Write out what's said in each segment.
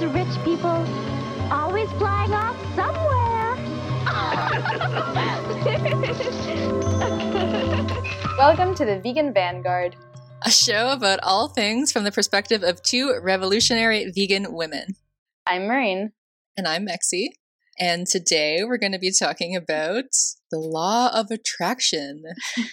those rich people always flying off somewhere. Welcome to the Vegan Vanguard. a show about all things from the perspective of two revolutionary vegan women. I'm Maureen. And I'm Lexi. And today we're going to be talking about the law of attraction.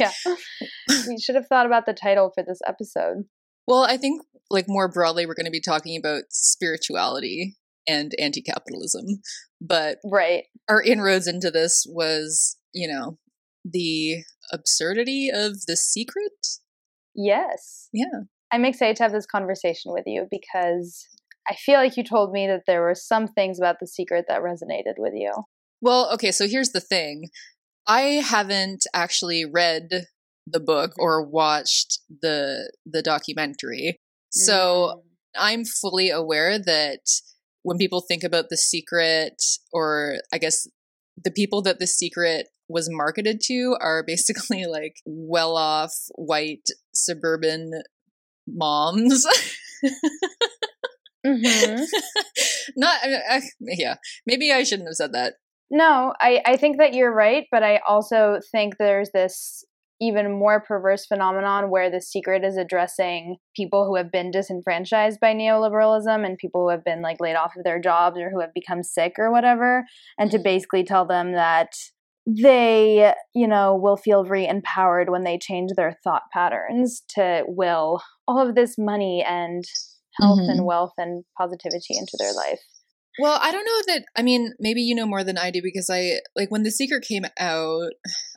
Yeah. we should have thought about the title for this episode. Well, I think, like, more broadly, we're going to be talking about spirituality and anti capitalism. But Right. our inroads into this was, you know, the absurdity of the secret. Yes. Yeah. I'm excited to have this conversation with you because I feel like you told me that there were some things about the secret that resonated with you. Well, okay, so here's the thing. I haven't actually read the book mm-hmm. or watched the the documentary. So Mm. I'm fully aware that when people think about the secret or I guess the people that the secret was marketed to are basically like well-off white suburban moms. Mhm. Not I, I, yeah, maybe I shouldn't have said that. No, I, I think that you're right, but I also think there's this even more perverse phenomenon where the secret is addressing people who have been disenfranchised by neoliberalism and people who have been like laid off of their jobs or who have become sick or whatever, and to basically tell them that they, you know, will feel re empowered when they change their thought patterns to will all of this money and health Mhm. and wealth and positivity into their life. Well, I don't know that. I mean, maybe you know more than I do because I like when the secret came out.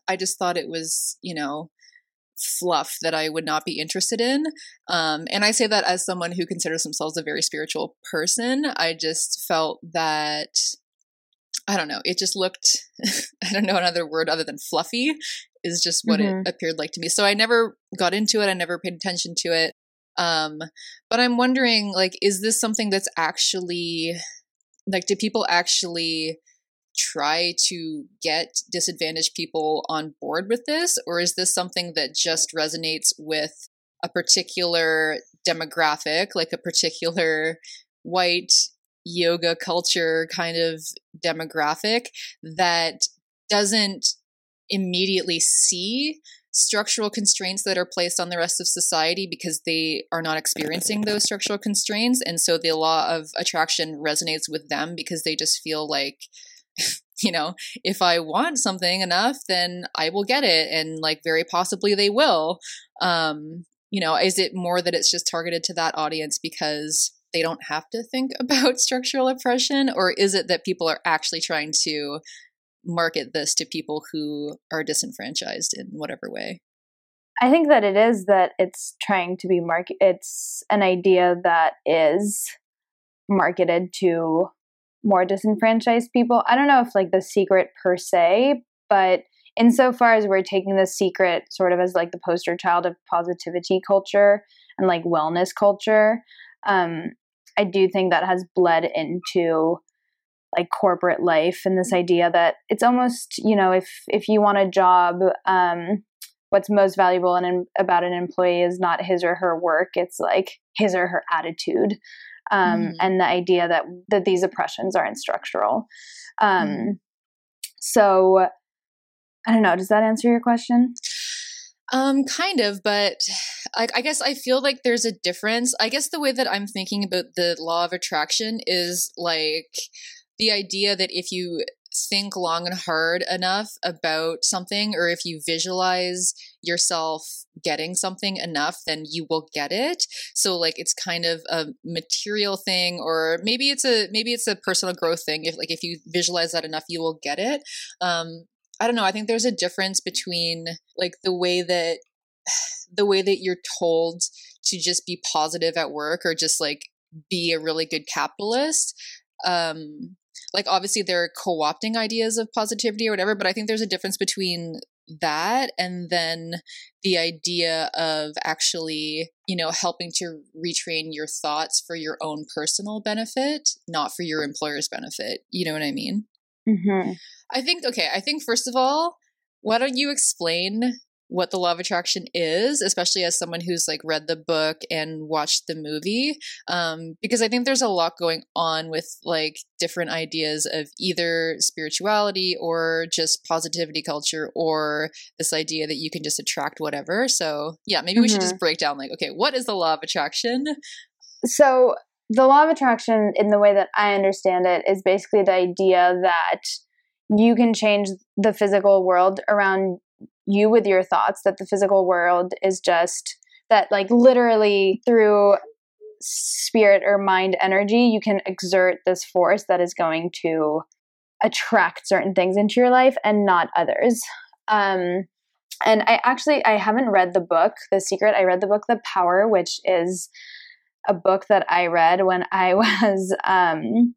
I just thought it was, you know, fluff that I would not be interested in. Um, and I say that as someone who considers themselves a very spiritual person. I just felt that I don't know. It just looked. I don't know another word other than fluffy is just what Mhm. it appeared like to me. So I never got into it. I never paid attention to it. Um, but I'm wondering, like, is this something that's actually like do people actually try to get disadvantaged people on board with this? Or is this something that just resonates with a particular demographic like a particular white yoga culture kind of demographic that doesn't immediately see structural constraints that are placed on the rest of society because they are not experiencing those structural constraints. And so the law of attraction resonates with them because they just feel like you know if i want something enough then i will get it. And like very possibly they will. Um you know is it more that it's just targeted to that audience because they don't have to think about structural oppression? Or is it that people are actually trying to market this to people who are disenfranchised in whatever way I think that it is that it's trying to be market. It's an idea that is marketed to more disenfranchised people. I don't know if like the secret per se, but insofar as we're taking the secret sort of as like the poster child of positivity culture and like wellness culture, um, I do think that has bled into like corporate life and this idea that it's almost you know if if you want a job um what's most valuable in, about an employee is not his or her work it's like his or her attitude um, Mhm. and the idea that that these oppressions aren't structural um, Mhm. so i don't know does that answer your question Um, kind of, but I, I guess I feel like there's a difference. I guess the way that I'm thinking about the law of attraction is like the idea that if you think long and hard enough about something, or if you visualize yourself getting something enough, then you will get it. So like it's kind of a material thing, or maybe it's a maybe it's a personal growth thing. If like if you visualize that enough, you will get it. Um, I don't know. I think there's a difference between like the way that the way that you're told to just be positive at work or just like be a really good capitalist. Um like obviously they're co-opting ideas of positivity or whatever, but I think there's a difference between that and then the idea of actually, you know, helping to retrain your thoughts for your own personal benefit, not for your employer's benefit. You know what I mean? Mm-hmm. I think okay, I think first of all, why don't you explain what the law of attraction is, especially as someone who's like read the book and watched the movie. Um, because I think there's a lot going on with like different ideas of either spirituality or just positivity culture or this idea that you can just attract whatever. So, yeah, maybe we should Mhm. just break down like, okay, what is the law of attraction? So, the law of attraction, in the way that I understand it, is basically the idea that you can change the physical world around you with your thoughts, that the physical world is just that, like, literally through spirit or mind energy, you can exert this force that is going to attract certain things into your life and not others. Um, and I actually I haven't read the book The Secret. I read the book The Power, which is a book that I read when I was um,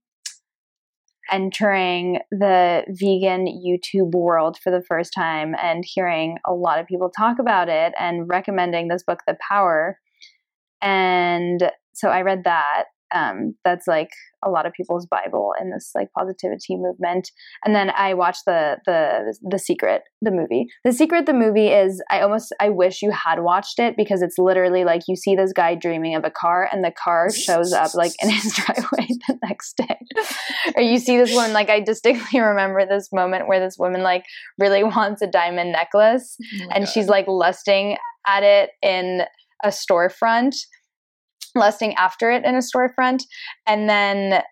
entering the vegan YouTube world for the first time and hearing a lot of people talk about it and recommending this book, The Power. And so I read that. Um, that's like a lot of people's Bible in this like positivity movement. And then I watched the the the Secret, the movie. The Secret, the movie is I almost I wish you had watched it because it's literally like you see this guy dreaming of a car and the car shows up like in his driveway the next day. or you see this woman like I distinctly remember this moment where this woman like really wants a diamond necklace Oh and God. she's like lusting at it in a storefront, lusting after it in a storefront, and then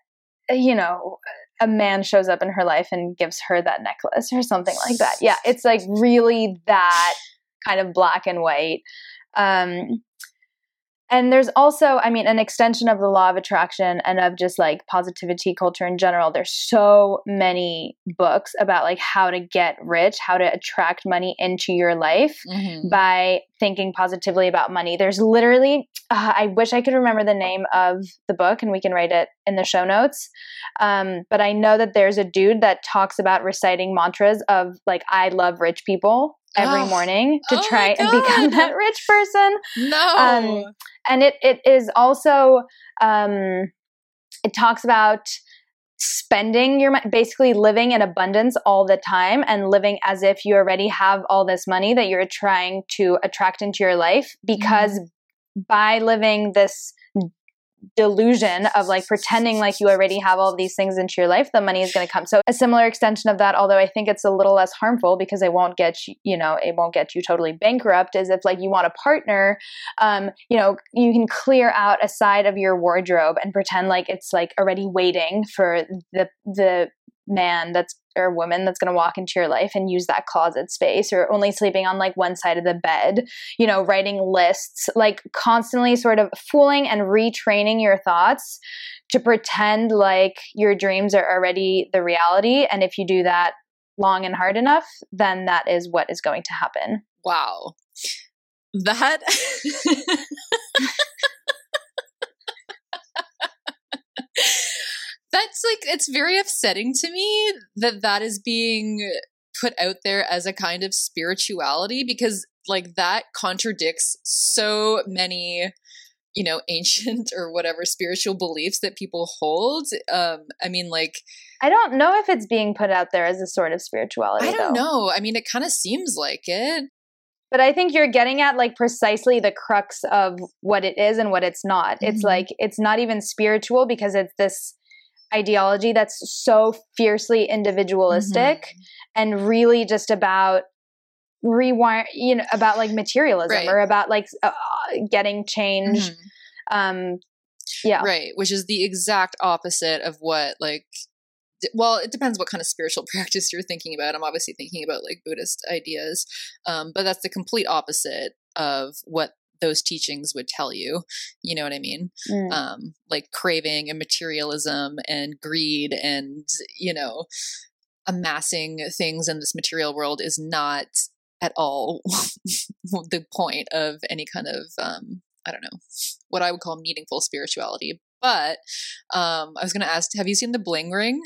you know a man shows up in her life and gives her that necklace or something like that. Yeah, it's like really that kind of black and white. Um, and there's also, I mean, an extension of the law of attraction and of just like positivity culture in general. There's so many books about like how to get rich, how to attract money into your life Mhm. by thinking positively about money. There's literally, uh, I wish I could remember the name of the book and we can write it in the show notes. Um, but I know that there's a dude that talks about reciting mantras of like, I love rich people every Oh. morning to Oh try and become that rich person. no. um, And it, it is also, um, it talks about spending your basically living in abundance all the time and living as if you already have all this money that you're trying to attract into your life because by living this delusion of like pretending like you already have all these things into your life the money is going to come. So a similar extension of that although i think it's a little less harmful because it won't get you you know it won't get you totally bankrupt is if like you want a partner um you know you can clear out a side of your wardrobe and pretend like it's like already waiting for the the man that's or woman that's going to walk into your life and use that closet space or only sleeping on like one side of the bed you know writing lists like constantly sort of fooling and retraining your thoughts to pretend like your dreams are already the reality and if you do that long and hard enough then that is what is going to happen Wow. That like it's very upsetting to me that that is being put out there as a kind of spirituality because like that contradicts so many you know ancient or whatever spiritual beliefs that people hold um i mean like i don't know if it's being put out there as a sort of spirituality i don't though. know i mean it kind of seems like it but i think you're getting at like precisely the crux of what it is and what it's not it's Mhm. like it's not even spiritual because it's this ideology that's so fiercely individualistic Mm-hmm. and really just about rewire you know about like materialism Right. or about like uh, getting change Mhm. um yeah right which is the exact opposite of what like d- well it depends what kind of spiritual practice you're thinking about i'm obviously thinking about like buddhist ideas um, but that's the complete opposite of what those teachings would tell you you know what i mean? Mm. um, like craving and materialism and greed and you know amassing things in this material world is not at all the point of any kind of um, i don't know what i would call meaningful spirituality. But um, i was going to ask have you seen the bling ring?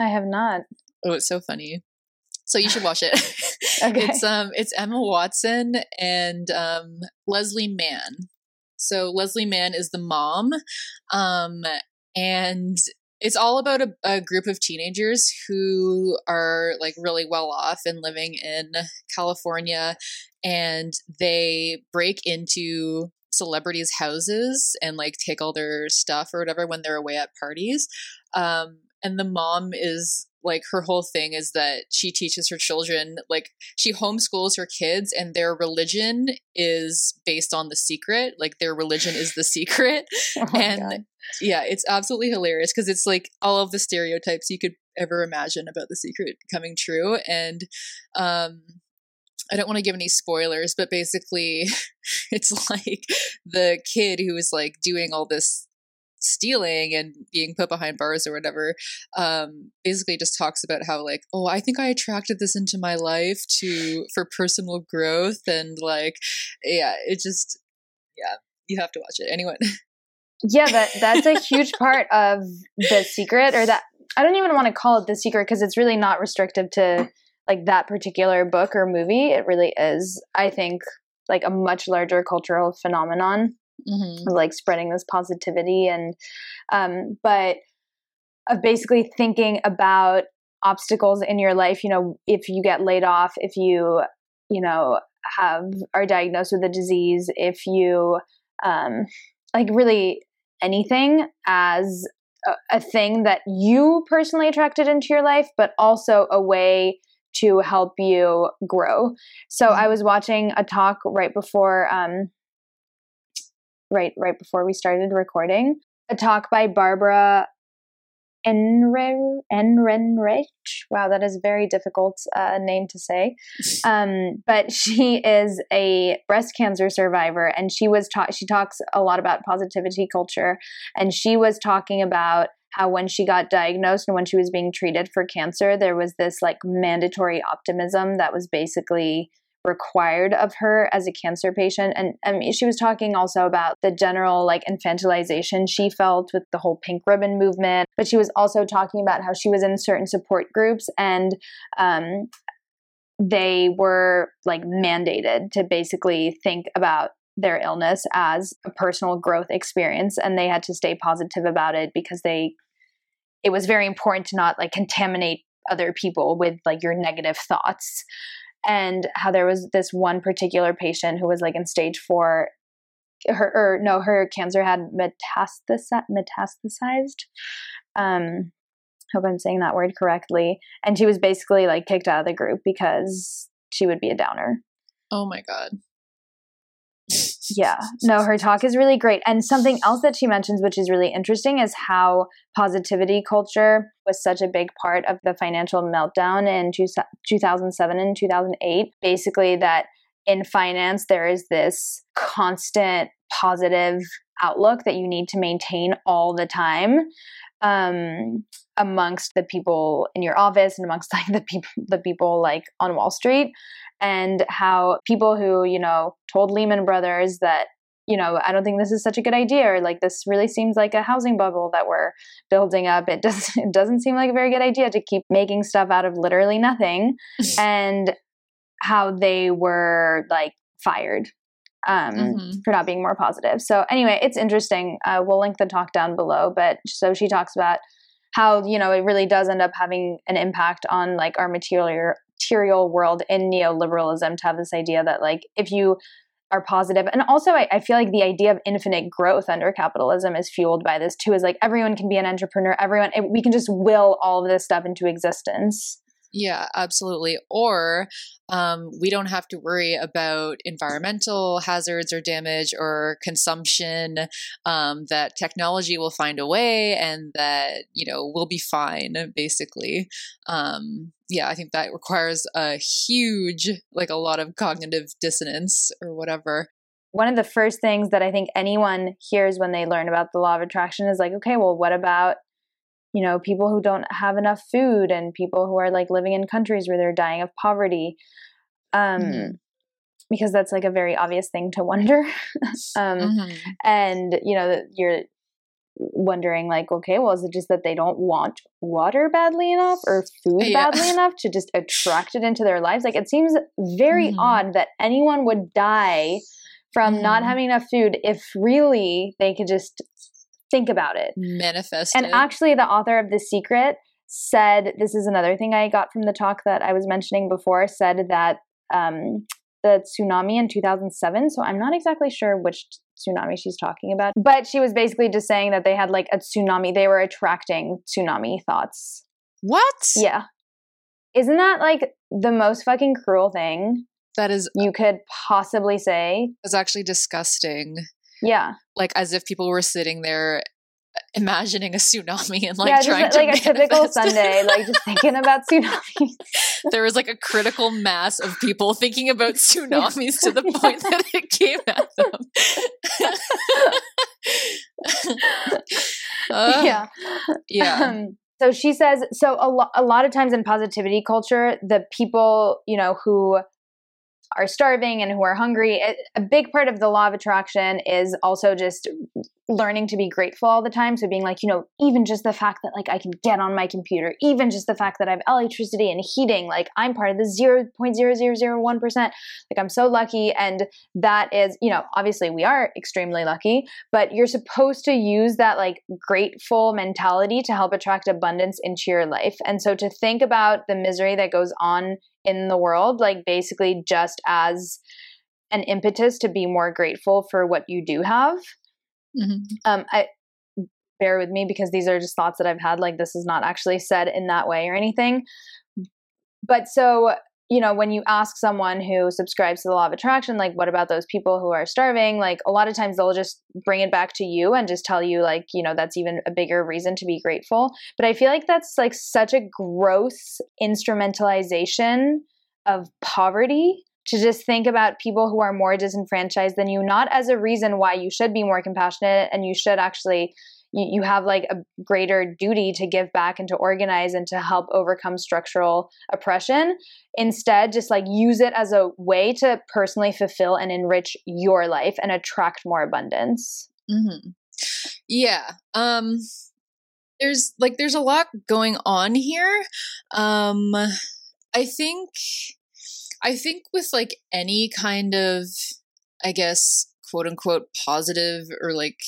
I have not. Oh it's so funny. So you should watch it Okay. it's um it's emma watson and um leslie mann so leslie mann is the mom um and it's all about a, a, group of teenagers who are like really well off and living in California, and they break into celebrities' houses and like take all their stuff or whatever when they're away at parties. Um, and the mom is like her whole thing is that she teaches her children like she homeschools her kids and their religion is based on the secret like their religion is the secret oh and God. yeah it's absolutely hilarious because it's like all of the stereotypes you could ever imagine about the secret coming true and um I don't want to give any spoilers, but basically, it's like the kid who is like doing all this stealing and being put behind bars or whatever um, basically just talks about how like oh i think i attracted this into my life to for personal growth and like yeah it just yeah you have to watch it. Anyway yeah that that's a huge part of the secret or that i don't even want to call it the secret because it's really not restrictive to like that particular book or movie. It really is i think like a much larger cultural phenomenon mm-hmm. like spreading this positivity and um but of basically thinking about obstacles in your life you know if you get laid off if you you know have are diagnosed with a disease if you um like really anything as a, a thing that you personally attracted into your life but also a way to help you grow. So I mm-hmm. was watching a talk right before um right right before we started recording, a talk by Barbara Enre- Ehrenreich. Wow, that is a very difficult uh, name to say. Um, but she is a breast cancer survivor, and she was ta- she talks a lot about positivity culture, and she was talking about how when she got diagnosed and when she was being treated for cancer, there was this like mandatory optimism that was basically required of her as a cancer patient. And I mean, she was talking also about the general like infantilization she felt with the whole pink ribbon movement but she was also talking about how she was in certain support groups and um, they were like mandated to basically think about their illness as a personal growth experience and they had to stay positive about it because they it was very important to not like contaminate other people with like your negative thoughts and how there was this one particular patient who was like in stage four her or no her cancer had metastasized metastasized. Um hope i'm saying that word correctly. And she was basically like kicked out of the group because she would be a downer. Oh my god yeah. No her talk is really great. And something else that she mentions which is really interesting is how positivity culture was such a big part of the financial meltdown in two, 2007 and 2008 basically that in finance there is this constant positive outlook that you need to maintain all the time um, amongst the people in your office and amongst like the people the people like on Wall Street and how people who, you know, told Lehman Brothers that, you know, I don't think this is such a good idea or like this really seems like a housing bubble that we're building up. It doesn't it doesn't seem like a very good idea to keep making stuff out of literally nothing and how they were like fired um, mm-hmm. for not being more positive. So anyway, it's interesting. Uh, we'll link the talk down below. But so she talks about how you know it really does end up having an impact on like our material material world in neoliberalism to have this idea that like if you are positive and also I, I, feel like the idea of infinite growth under capitalism is fueled by this too is like everyone can be an entrepreneur everyone we can just will all of this stuff into existence yeah, absolutely. Or um, we don't have to worry about environmental hazards or damage or consumption. Um, that technology will find a way, and that you know we'll be fine. Basically, um, yeah, I think that requires a huge, like a lot of cognitive dissonance or whatever one of the first things that I think anyone hears when they learn about the law of attraction is like, okay, well, what about you know people who don't have enough food and people who are like living in countries where they're dying of poverty um mm-hmm. because that's like a very obvious thing to wonder um mm-hmm. and you know you're wondering like okay well is it just that they don't want water badly enough or food yeah. badly enough to just attract it into their lives like it seems very mm-hmm. odd that anyone would die from not mm-hmm. having enough food if really they could just think about it. Manifest. And actually, the author of The Secret said this is another thing I got from the talk that I was mentioning before said that um, the tsunami in 2007. So I'm not exactly sure which tsunami she's talking about, but she was basically just saying that they had like a tsunami, they were attracting tsunami thoughts. What? Yeah. Isn't that like the most fucking cruel thing That is you could possibly say? is actually disgusting. Yeah. Like as if people were sitting there imagining a tsunami and like yeah, trying just to like a typical. Sunday, like just thinking about tsunamis. there was like a critical mass of people thinking about tsunamis to the point that it came at them. Uh, yeah. yeah. Um, so she says so a, lo- a lot of times in positivity culture the people you know who are starving and who are hungry a big part of the law of attraction is also just learning to be grateful all the time. So being like you know even just the fact that like i can get on my computer even just the fact that i have electricity and heating like i'm part of the 0.0001% like i'm so lucky and that is you know obviously we are extremely lucky but you're supposed to use that like grateful mentality to help attract abundance into your life. And so to think about the misery that goes on in the world like basically just as an impetus to be more grateful for what you do have Mhm. um i bear with me because these are just thoughts that i've had like this is not actually said in that way or anything. But so you know when you ask someone who subscribes to the law of attraction like what about those people who are starving? Like a lot of times they'll just bring it back to you and just tell you like you know that's even a bigger reason to be grateful. But i feel like that's like such a gross instrumentalization of poverty to just think about people who are more disenfranchised than you not as a reason why you should be more compassionate and you should actually you, have like a greater duty to give back and to organize and to help overcome structural oppression instead just like use it as a way to personally fulfill and enrich your life and attract more abundance hmm Yeah. Um there's like there's a lot going on here. Um I think I think with like any kind of I guess quote unquote positive or like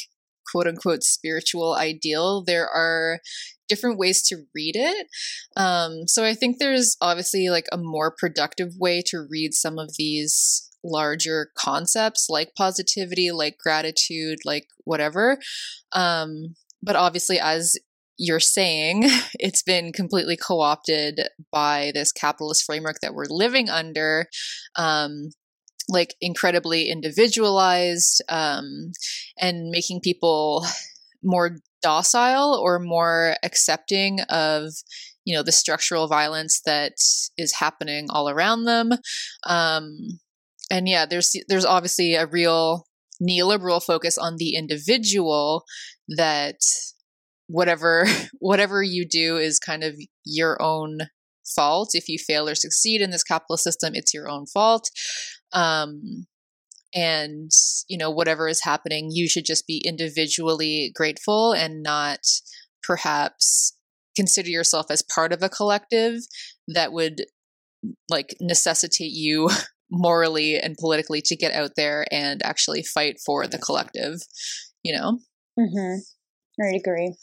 quote unquote spiritual ideal, there are different ways to read it. Um, so I think there's obviously like a more productive way to read some of these larger concepts like positivity, like gratitude, like whatever. Um, but obviously, as you're saying, it's been completely co opted by this capitalist framework that we're living under. Um, like incredibly individualized um, and making people more docile or more accepting of you know the structural violence that is happening all around them um, and yeah there's there's obviously a real neoliberal focus on the individual that whatever whatever you do is kind of your own fault. If you fail or succeed in this capitalist system it's your own fault. Um, and you know whatever is happening you should just be individually grateful and not perhaps consider yourself as part of a collective that would like necessitate you morally and politically to get out there and actually fight for the collective you know? Mm-hmm. i agree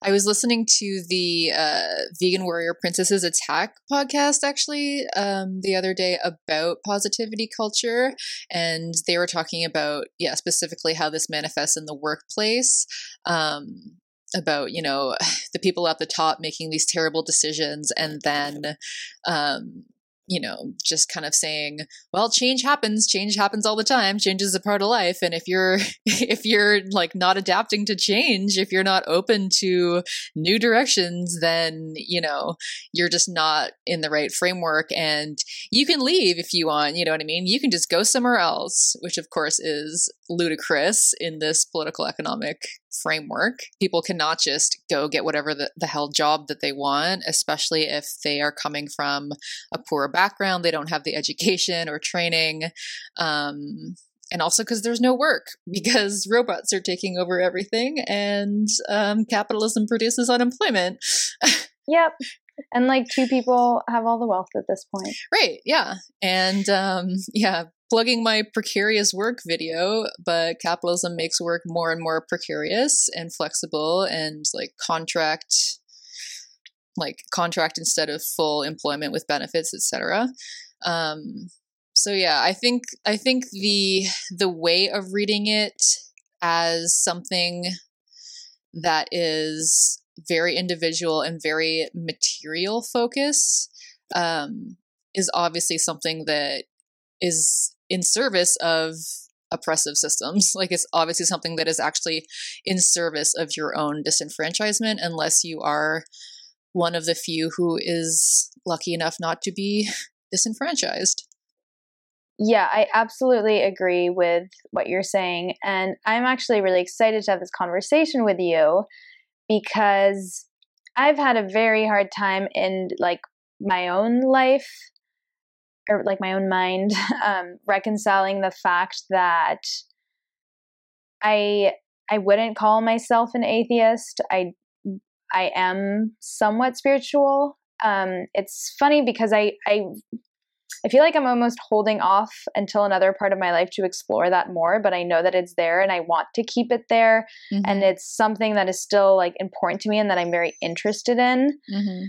I was listening to the uh, Vegan Warrior Princesses Attack podcast actually um, the other day about positivity culture, and they were talking about yeah specifically how this manifests in the workplace. Um, about you know the people at the top making these terrible decisions and then um, you know just kind of saying well change happens change happens all the time change is a part of life. And if you're if you're like not adapting to change if you're not open to new directions then you know you're just not in the right framework. And you can leave if you want you know what i mean? You can just go somewhere else which of course is ludicrous in this political economic framework. People cannot just go get whatever the, the hell job that they want, especially if they are coming from a poorer background, they don't have the education or training. Um, and also because there's no work because robots are taking over everything and um, capitalism produces unemployment. Yep. And like two people have all the wealth at this point. Right. Yeah. And um, yeah, plugging my precarious work video, but capitalism makes work more and more precarious and flexible and like contract like contract instead of full employment with benefits, etc. Um, so yeah, I think I think the the way of reading it as something that is very individual and very material focus um, is obviously something that is in service of oppressive systems. Like it's obviously something that is actually in service of your own disenfranchisement, unless you are one of the few who is lucky enough not to be disenfranchised. Yeah, I absolutely agree with what you're saying. And I'm actually really excited to have this conversation with you because I've had a very hard time in like my own life or like my own mind um, reconciling the fact that I I wouldn't call myself an atheist. I I am somewhat spiritual. Um, it's funny because I I I feel like I'm almost holding off until another part of my life to explore that more, but I know that it's there and I want to keep it there. Mm-hmm. And it's something that is still like important to me and that I'm very interested in. Mm-hmm.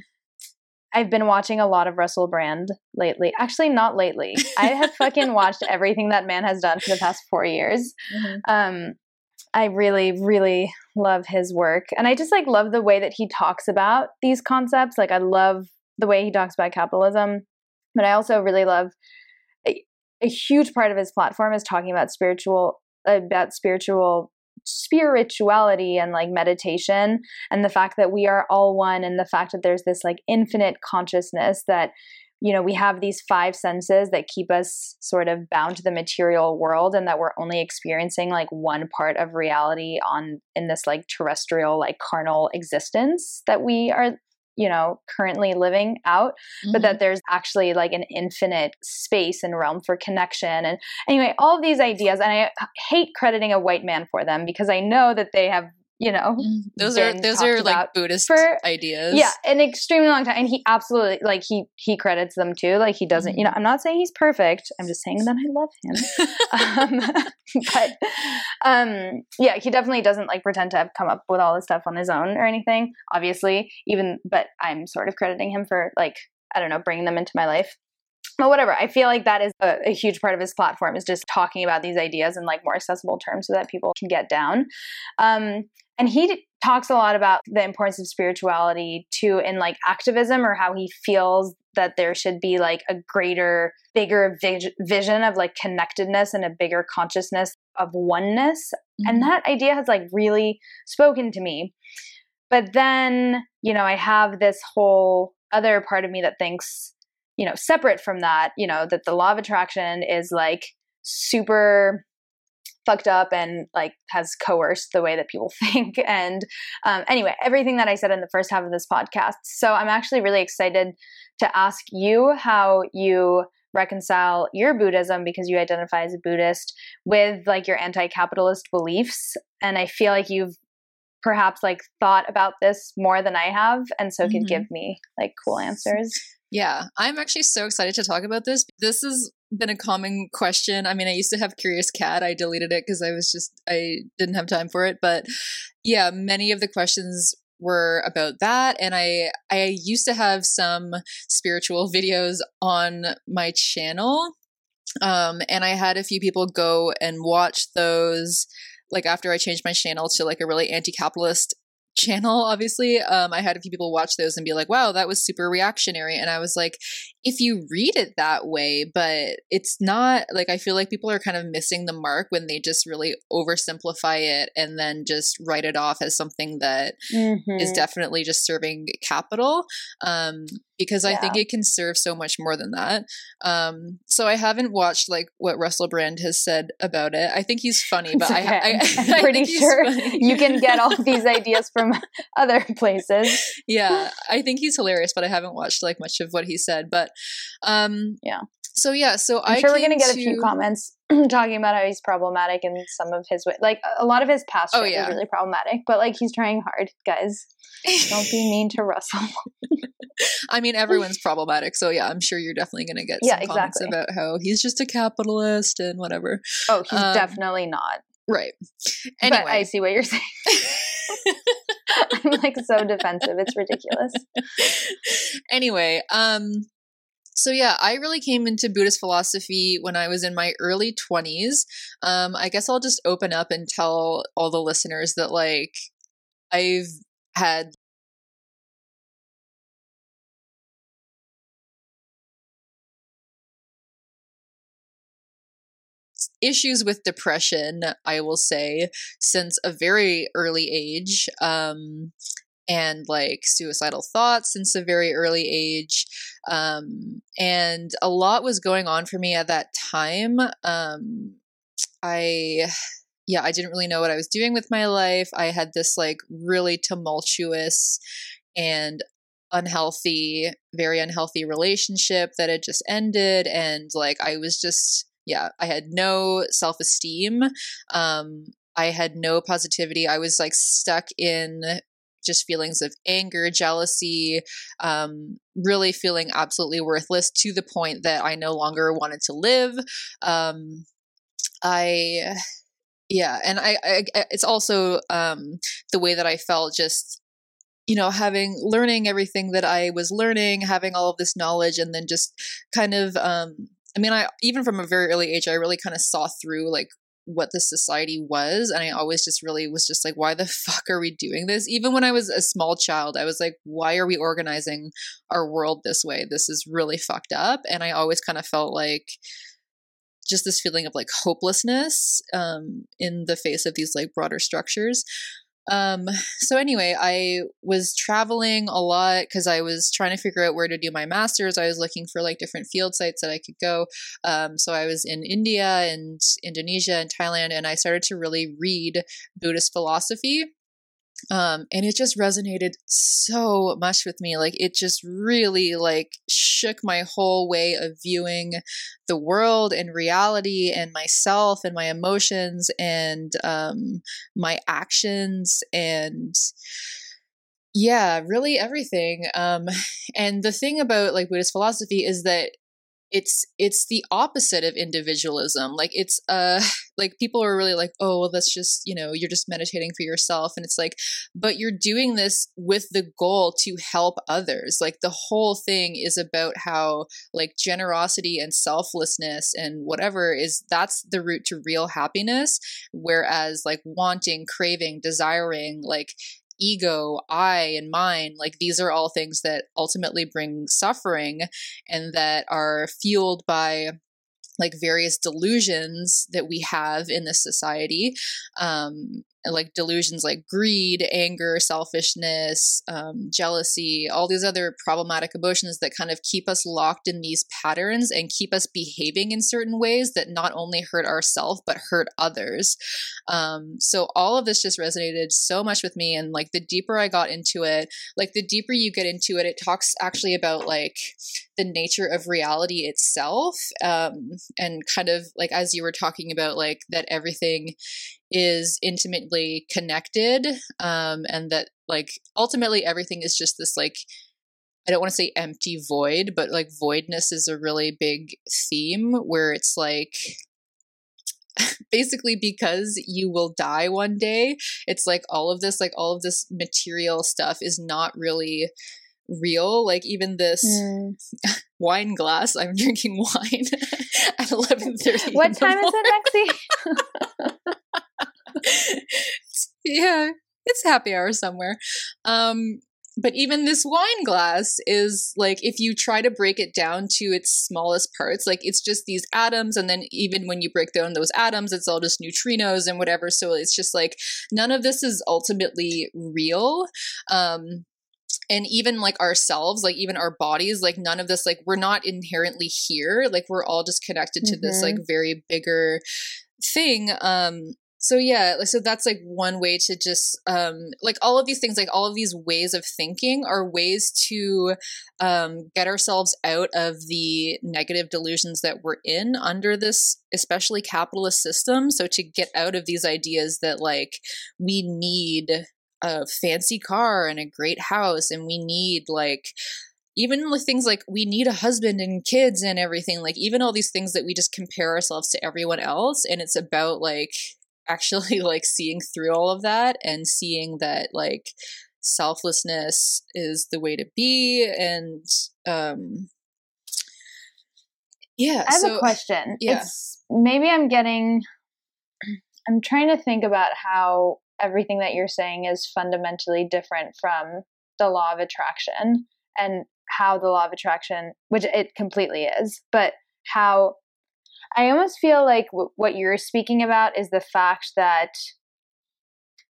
I've been watching a lot of Russell Brand lately. Actually, not lately. I have fucking watched everything that man has done for the past four years. Mm-hmm. Um, I really, really love his work. And I just like love the way that he talks about these concepts. Like, I love the way he talks about capitalism. But I also really love a, a huge part of his platform is talking about spiritual, about spiritual spirituality and like meditation and the fact that we are all one and the fact that there's this like infinite consciousness that you know we have these five senses that keep us sort of bound to the material world and that we're only experiencing like one part of reality on in this like terrestrial like carnal existence that we are you know currently living out mm-hmm. but that there's actually like an infinite space and realm for connection and anyway all of these ideas and i hate crediting a white man for them because i know that they have you know mm, those are those are like buddhist for, ideas. Yeah an extremely long time and he absolutely like he he credits them too like he doesn't mm-hmm. you know i'm not saying he's perfect i'm just saying that i love him. Um, but um yeah he definitely doesn't like pretend to have come up with all this stuff on his own or anything obviously even but i'm sort of crediting him for like i don't know bringing them into my life but whatever i feel like that is a, a, huge part of his platform is just talking about these ideas in like more accessible terms so that people can get down. Um, and he talks a lot about the importance of spirituality too in like activism or how he feels that there should be like a greater bigger vision of like connectedness and a bigger consciousness of oneness. Mm-hmm. and that idea has like really spoken to me. But then you know i have this whole other part of me that thinks you know separate from that you know that the law of attraction is like super fucked up and like has coerced the way that people think. And um, anyway, everything that I said in the first half of this podcast. So I'm actually really excited to ask you how you reconcile your Buddhism because you identify as a Buddhist with like your anti-capitalist beliefs. And I feel like you've perhaps like thought about this more than I have and so mm-hmm. can give me like cool answers. Yeah, I'm actually so excited to talk about this. This has been a common question. I mean, I used to have Curious Cat. I deleted it because I was just I didn't have time for it. But yeah, many of the questions were about that and i i used to have some spiritual videos on my channel um and i had a few people go and watch those like after i changed my channel to like a really anti-capitalist channel, obviously, um, I had a few people watch those and be like, wow, that was super reactionary. And I was like, if you read it that way, but it's not like I feel like people are kind of missing the mark when they just really oversimplify it and then just write it off as something that mm-hmm. is definitely just serving capital. Um, because yeah. I think it can serve so much more than that. Um, so I haven't watched like what Russell Brand has said about it. I think he's funny, but okay. I, am pretty sure you can get all these ideas from other places. Yeah, I think he's hilarious, but I haven't watched like much of what he said. But um, yeah. So yeah, so I'm I sure we're gonna get a few comments talking about how he's problematic in some of his way. Like a lot of his past Oh, yeah. is really problematic, but like he's trying hard, guys. Don't be mean to Russell. I mean, everyone's problematic, so yeah, I'm sure you're definitely going to get Yeah, some comments exactly. about how he's just a capitalist and whatever. Oh, he's Um, definitely not. Right. But I see what you're saying. I'm like so defensive. It's ridiculous. anyway, um, so yeah, I really came into Buddhist philosophy when I was in my early 20s. Um, I guess I'll just open up and tell all the listeners that like I've had issues with depression, I will say, since a very early age. Um, and like suicidal thoughts since a very early age. Um, and a lot was going on for me at that time. Um, I, yeah, I didn't really know what I was doing with my life. I had this like really tumultuous and unhealthy, very unhealthy relationship that had just ended. And like, I was just, yeah, I had no self esteem. Um, I had no positivity. I was like stuck in just feelings of anger, jealousy, um, really feeling absolutely worthless to the point that I no longer wanted to live. Um, I, yeah, and I, I it's also um, the way that I felt just you know having learning everything that i was learning having all of this knowledge and then just kind of um i mean i even from a very early age i really kind of saw through like what the society was and i always just really was just like why the fuck are we doing this? Even when i was a small child i was like why are we organizing our world this way? This is really fucked up. And i always kind of felt like just this feeling of like hopelessness um, in the face of these like broader structures um, so anyway, I was traveling a lot because I was trying to figure out where to do my master's. I was looking for like different field sites that I could go. Um, so I was in India and Indonesia and Thailand, and I started to really read Buddhist philosophy. Um, and it just resonated so much with me. Like it just really like shook my whole way of viewing the world and reality and myself and my emotions and um, my actions and yeah, really everything. Um, and the thing about like Buddhist philosophy is that it's it's the opposite of individualism. Like it's uh like people are really like oh well that's just you know you're just meditating for yourself. And it's like but you're doing this with the goal to help others. Like the whole thing is about how like generosity and selflessness and whatever is that's the route to real happiness. Whereas like wanting craving desiring like ego, I, and mine, like these are all things that ultimately bring suffering and that are fueled by like various delusions that we have in this society. Um like delusions like greed anger selfishness um, jealousy all these other problematic emotions that kind of keep us locked in these patterns and keep us behaving in certain ways that not only hurt ourselves but hurt others. Um, so all of this just resonated so much with me and like the deeper i got into it like the deeper you get into it it talks actually about like the nature of reality itself um, and kind of like as you were talking about like that everything is intimately connected um, and that like ultimately everything is just this like I don't want to say empty void, but like voidness is a really big theme where it's like basically because you will die one day, it's like all of this, like all of this material stuff is not really real. Like even this Mm. wine glass, I'm drinking wine at eleven thirty. What time is it, Lexi? yeah, it's happy hour somewhere. Um, but even this wine glass is like if you try to break it down to its smallest parts, like it's just these atoms, and then even when you break down those atoms, it's all just neutrinos and whatever. So it's just like none of this is ultimately real. Um, and even like ourselves like even our bodies like none of this like we're not inherently here like we're all just connected to this Mhm. like very bigger thing um so yeah so that's like one way to just um like all of these things like all of these ways of thinking are ways to um get ourselves out of the negative delusions that we're in under this especially capitalist system. So to get out of these ideas that like we need a fancy car and a great house and we need like even with things like we need a husband and kids and everything like even all these things that we just compare ourselves to everyone else and it's about like actually like seeing through all of that and seeing that like selflessness is the way to be and um yeah I have so, a question. yeah. It's maybe I'm getting I'm trying to think about how everything that you're saying is fundamentally different from the law of attraction and how the law of attraction, which it completely is, but how I almost feel like w- what you're speaking about is the fact that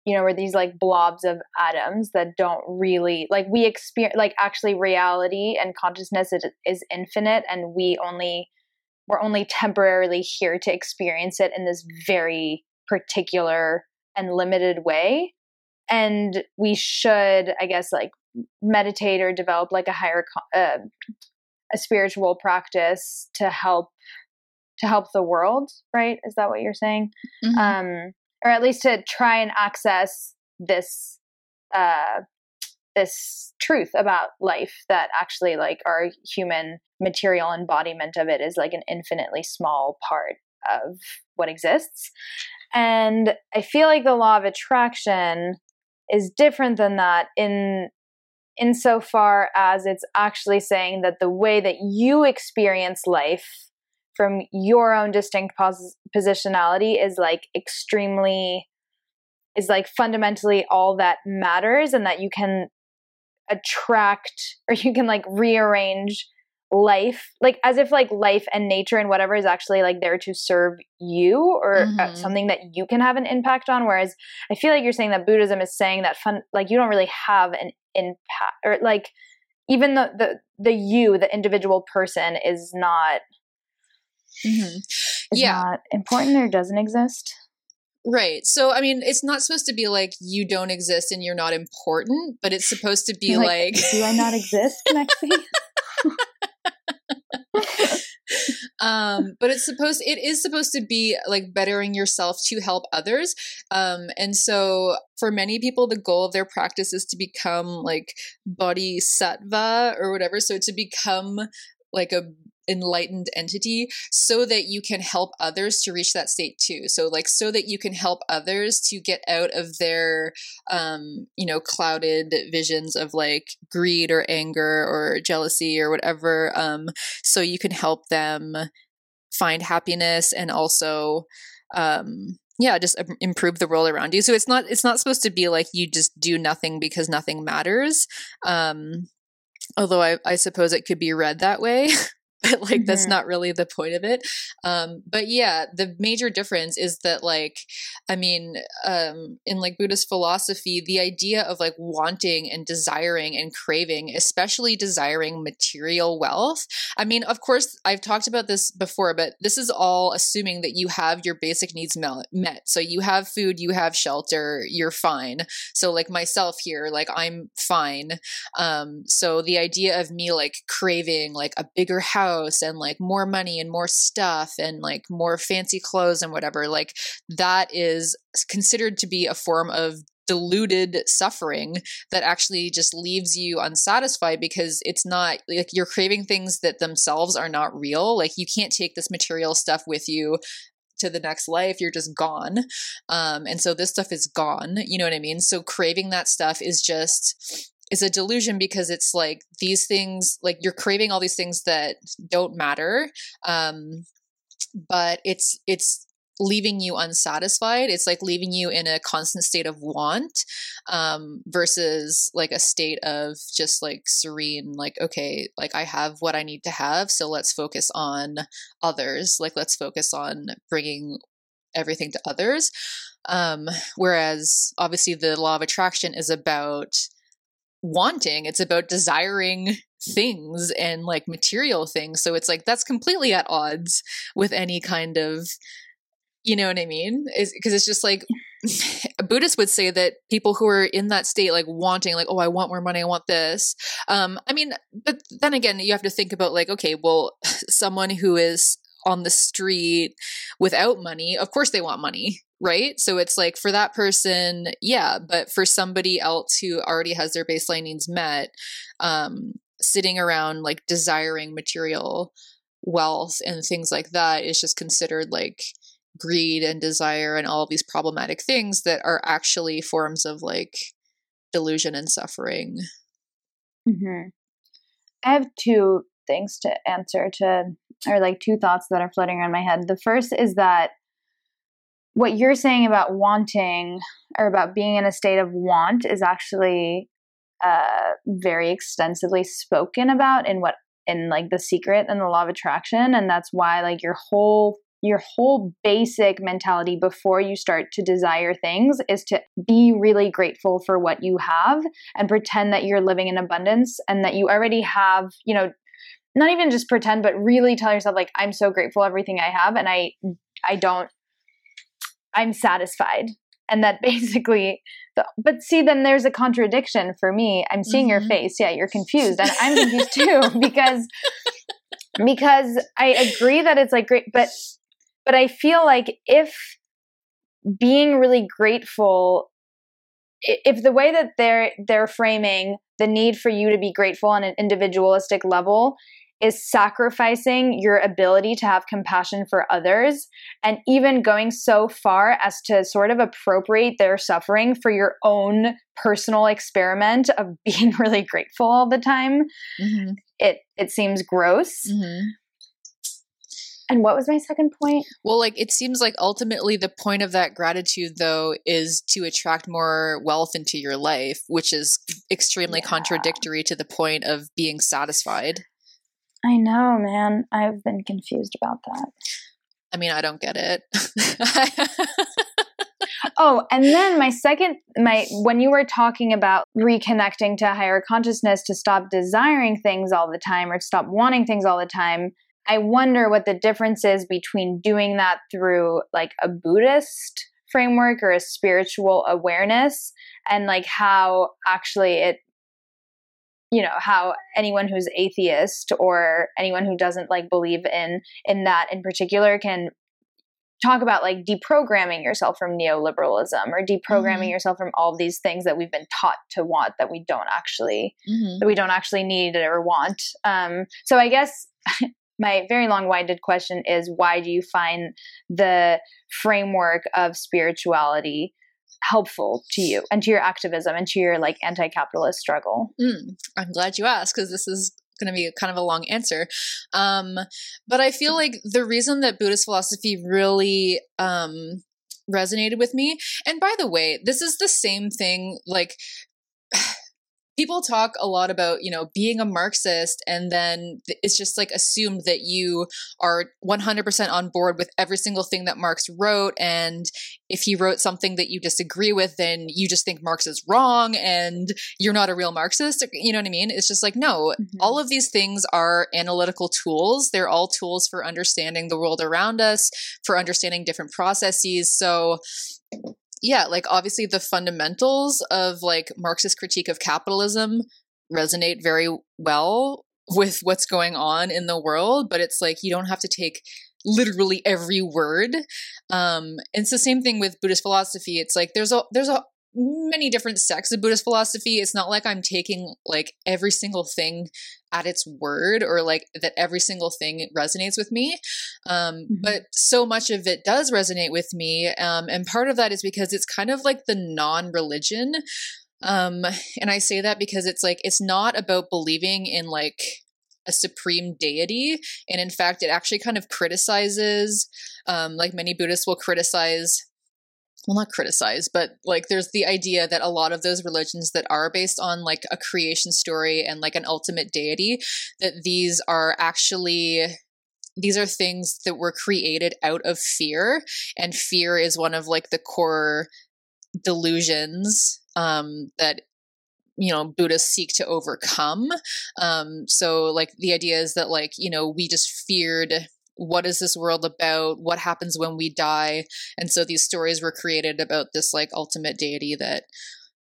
you know, we're these like blobs of atoms that don't really like we experience like actually reality and consciousness is, is infinite and we only we're only temporarily here to experience it in this very particular and limited way. And we should i guess like meditate or develop like a higher uh, a spiritual practice to help to help the world right? Is that what you're saying? Mhm. um or at least to try and access this uh this truth about life that actually like our human material embodiment of it is like an infinitely small part of what exists. And i feel like the law of attraction is different than that in insofar as it's actually saying that the way that you experience life from your own distinct pos- positionality is like extremely is like fundamentally all that matters and that you can attract or you can like rearrange life like as if like life and nature and whatever is actually like there to serve you or uh, Mhm. something that you can have an impact on whereas i feel like you're saying that buddhism is saying that fun like you don't really have an impact or like even the the, the you the individual person is not Mhm. is Yeah. not important or doesn't exist Right. So, I mean, it's not supposed to be like you don't exist and you're not important, but it's supposed to be Like, like, do i not exist Maxie? um but it's supposed it is supposed to be like bettering yourself to help others um and so for many people the goal of their practice is to become like bodhisattva or whatever so to become like a enlightened entity so that you can help others to reach that state too. So like so that you can help others to get out of their um you know clouded visions of like greed or anger or jealousy or whatever um so you can help them find happiness and also um yeah just improve the world around you. So it's not it's not supposed to be like you just do nothing because nothing matters um although i, I suppose it could be read that way like that's Mhm. not really the point of it. Um but yeah the major difference is that like i mean um in like buddhist philosophy the idea of like wanting and desiring and craving especially desiring material wealth i mean of course i've talked about this before but this is all assuming that you have your basic needs met. So you have food you have shelter you're fine. So like myself here like i'm fine. Um so the idea of me like craving like a bigger house and like more money and more stuff and like more fancy clothes and whatever like that is considered to be a form of diluted suffering that actually just leaves you unsatisfied because it's not like you're craving things that themselves are not real. Like you can't take this material stuff with you to the next life. You're just gone. Um and so this stuff is gone. You know what i mean? So craving that stuff is just is a delusion because it's like these things like you're craving all these things that don't matter um but it's it's leaving you unsatisfied. It's like leaving you in a constant state of want um versus like a state of just like serene like okay like i have what i need to have so let's focus on others. Like let's focus on bringing everything to others. Um whereas obviously the law of attraction is about wanting it's about desiring things and like material things so it's like that's completely at odds with any kind of You know what I mean? Because it's just like a Buddhist would say that people who are in that state, like wanting, like, oh, I want more money, I want this. Um, I mean, but then again, you have to think about like, okay, well, someone who is on the street without money, of course they want money, right? So it's like for that person, yeah, but for somebody else who already has their baseline needs met, um, sitting around like desiring material wealth and things like that is just considered like greed and desire and all these problematic things that are actually forms of like delusion and suffering. Mm-hmm. I have two things to answer to, or like two thoughts that are floating around my head. The first is that what you're saying about wanting or about being in a state of want is actually uh, very extensively spoken about in what in like the secret and the law of attraction and that's why like your whole your whole basic mentality before you start to desire things is to be really grateful for what you have and pretend that you're living in abundance and that you already have, you know, not even just pretend but really tell yourself like I'm so grateful everything I have and I I don't I'm satisfied. And that basically but see then there's a contradiction for me. I'm seeing mm-hmm. your face. Yeah you're confused. And i'm confused too because because i agree that it's like great but but i feel like if being really grateful if the way that they're they're framing the need for you to be grateful on an individualistic level is sacrificing your ability to have compassion for others and even going so far as to sort of appropriate their suffering for your own personal experiment of being really grateful all the time mm-hmm. it it seems gross mm-hmm. and what was my second point well like it seems like ultimately the point of that gratitude though is to attract more wealth into your life which is extremely yeah. contradictory to the point of being satisfied I know, man. I've been confused about that. I mean, I don't get it. oh, and then my second my when you were talking about reconnecting to higher consciousness to stop desiring things all the time or to stop wanting things all the time, I wonder what the difference is between doing that through like a Buddhist framework or a spiritual awareness and like how actually it you know how anyone who's atheist or anyone who doesn't like believe in in that in particular can talk about like deprogramming yourself from neoliberalism or deprogramming mm-hmm. yourself from all these things that we've been taught to want that we don't actually mm-hmm. that we don't actually need or want um, so i guess my very long-winded question is why do you find the framework of spirituality helpful to you and to your activism and to your like anti-capitalist struggle. Mm, i'm glad you asked because this is going to be kind of a long answer. Um, but i feel like the reason that buddhist philosophy really um, resonated with me and by the way this is the same thing like people talk a lot about you know being a marxist and then it's just like assumed that you are 100% on board with every single thing that marx wrote and if he wrote something that you disagree with then you just think marx is wrong and you're not a real marxist you know what i mean? It's just like no mm-hmm. all of these things are analytical tools. They're all tools for understanding the world around us for understanding different processes. So yeah, like obviously the fundamentals of like Marxist critique of capitalism resonate very well with what's going on in the world, but it's like you don't have to take literally every word. Um, and it's the same thing with Buddhist philosophy. It's like there's a there's a many different sects of Buddhist philosophy. It's not like I'm taking like every single thing at its word or like that every single thing resonates with me. Um, mm-hmm. But so much of it does resonate with me. Um, and part of that is because it's kind of like the non religion. Um, and I say that because it's like, it's not about believing in like, a supreme deity. And in fact, it actually kind of criticizes, um, like many Buddhists will criticize well not criticize but like there's the idea that a lot of those religions that are based on like a creation story and like an ultimate deity that these are actually these are things that were created out of fear and fear is one of like the core delusions um that you know buddhists seek to overcome. Um so like the idea is that like you know we just feared what is this world about? What happens when we die? And so these stories were created about this like ultimate deity that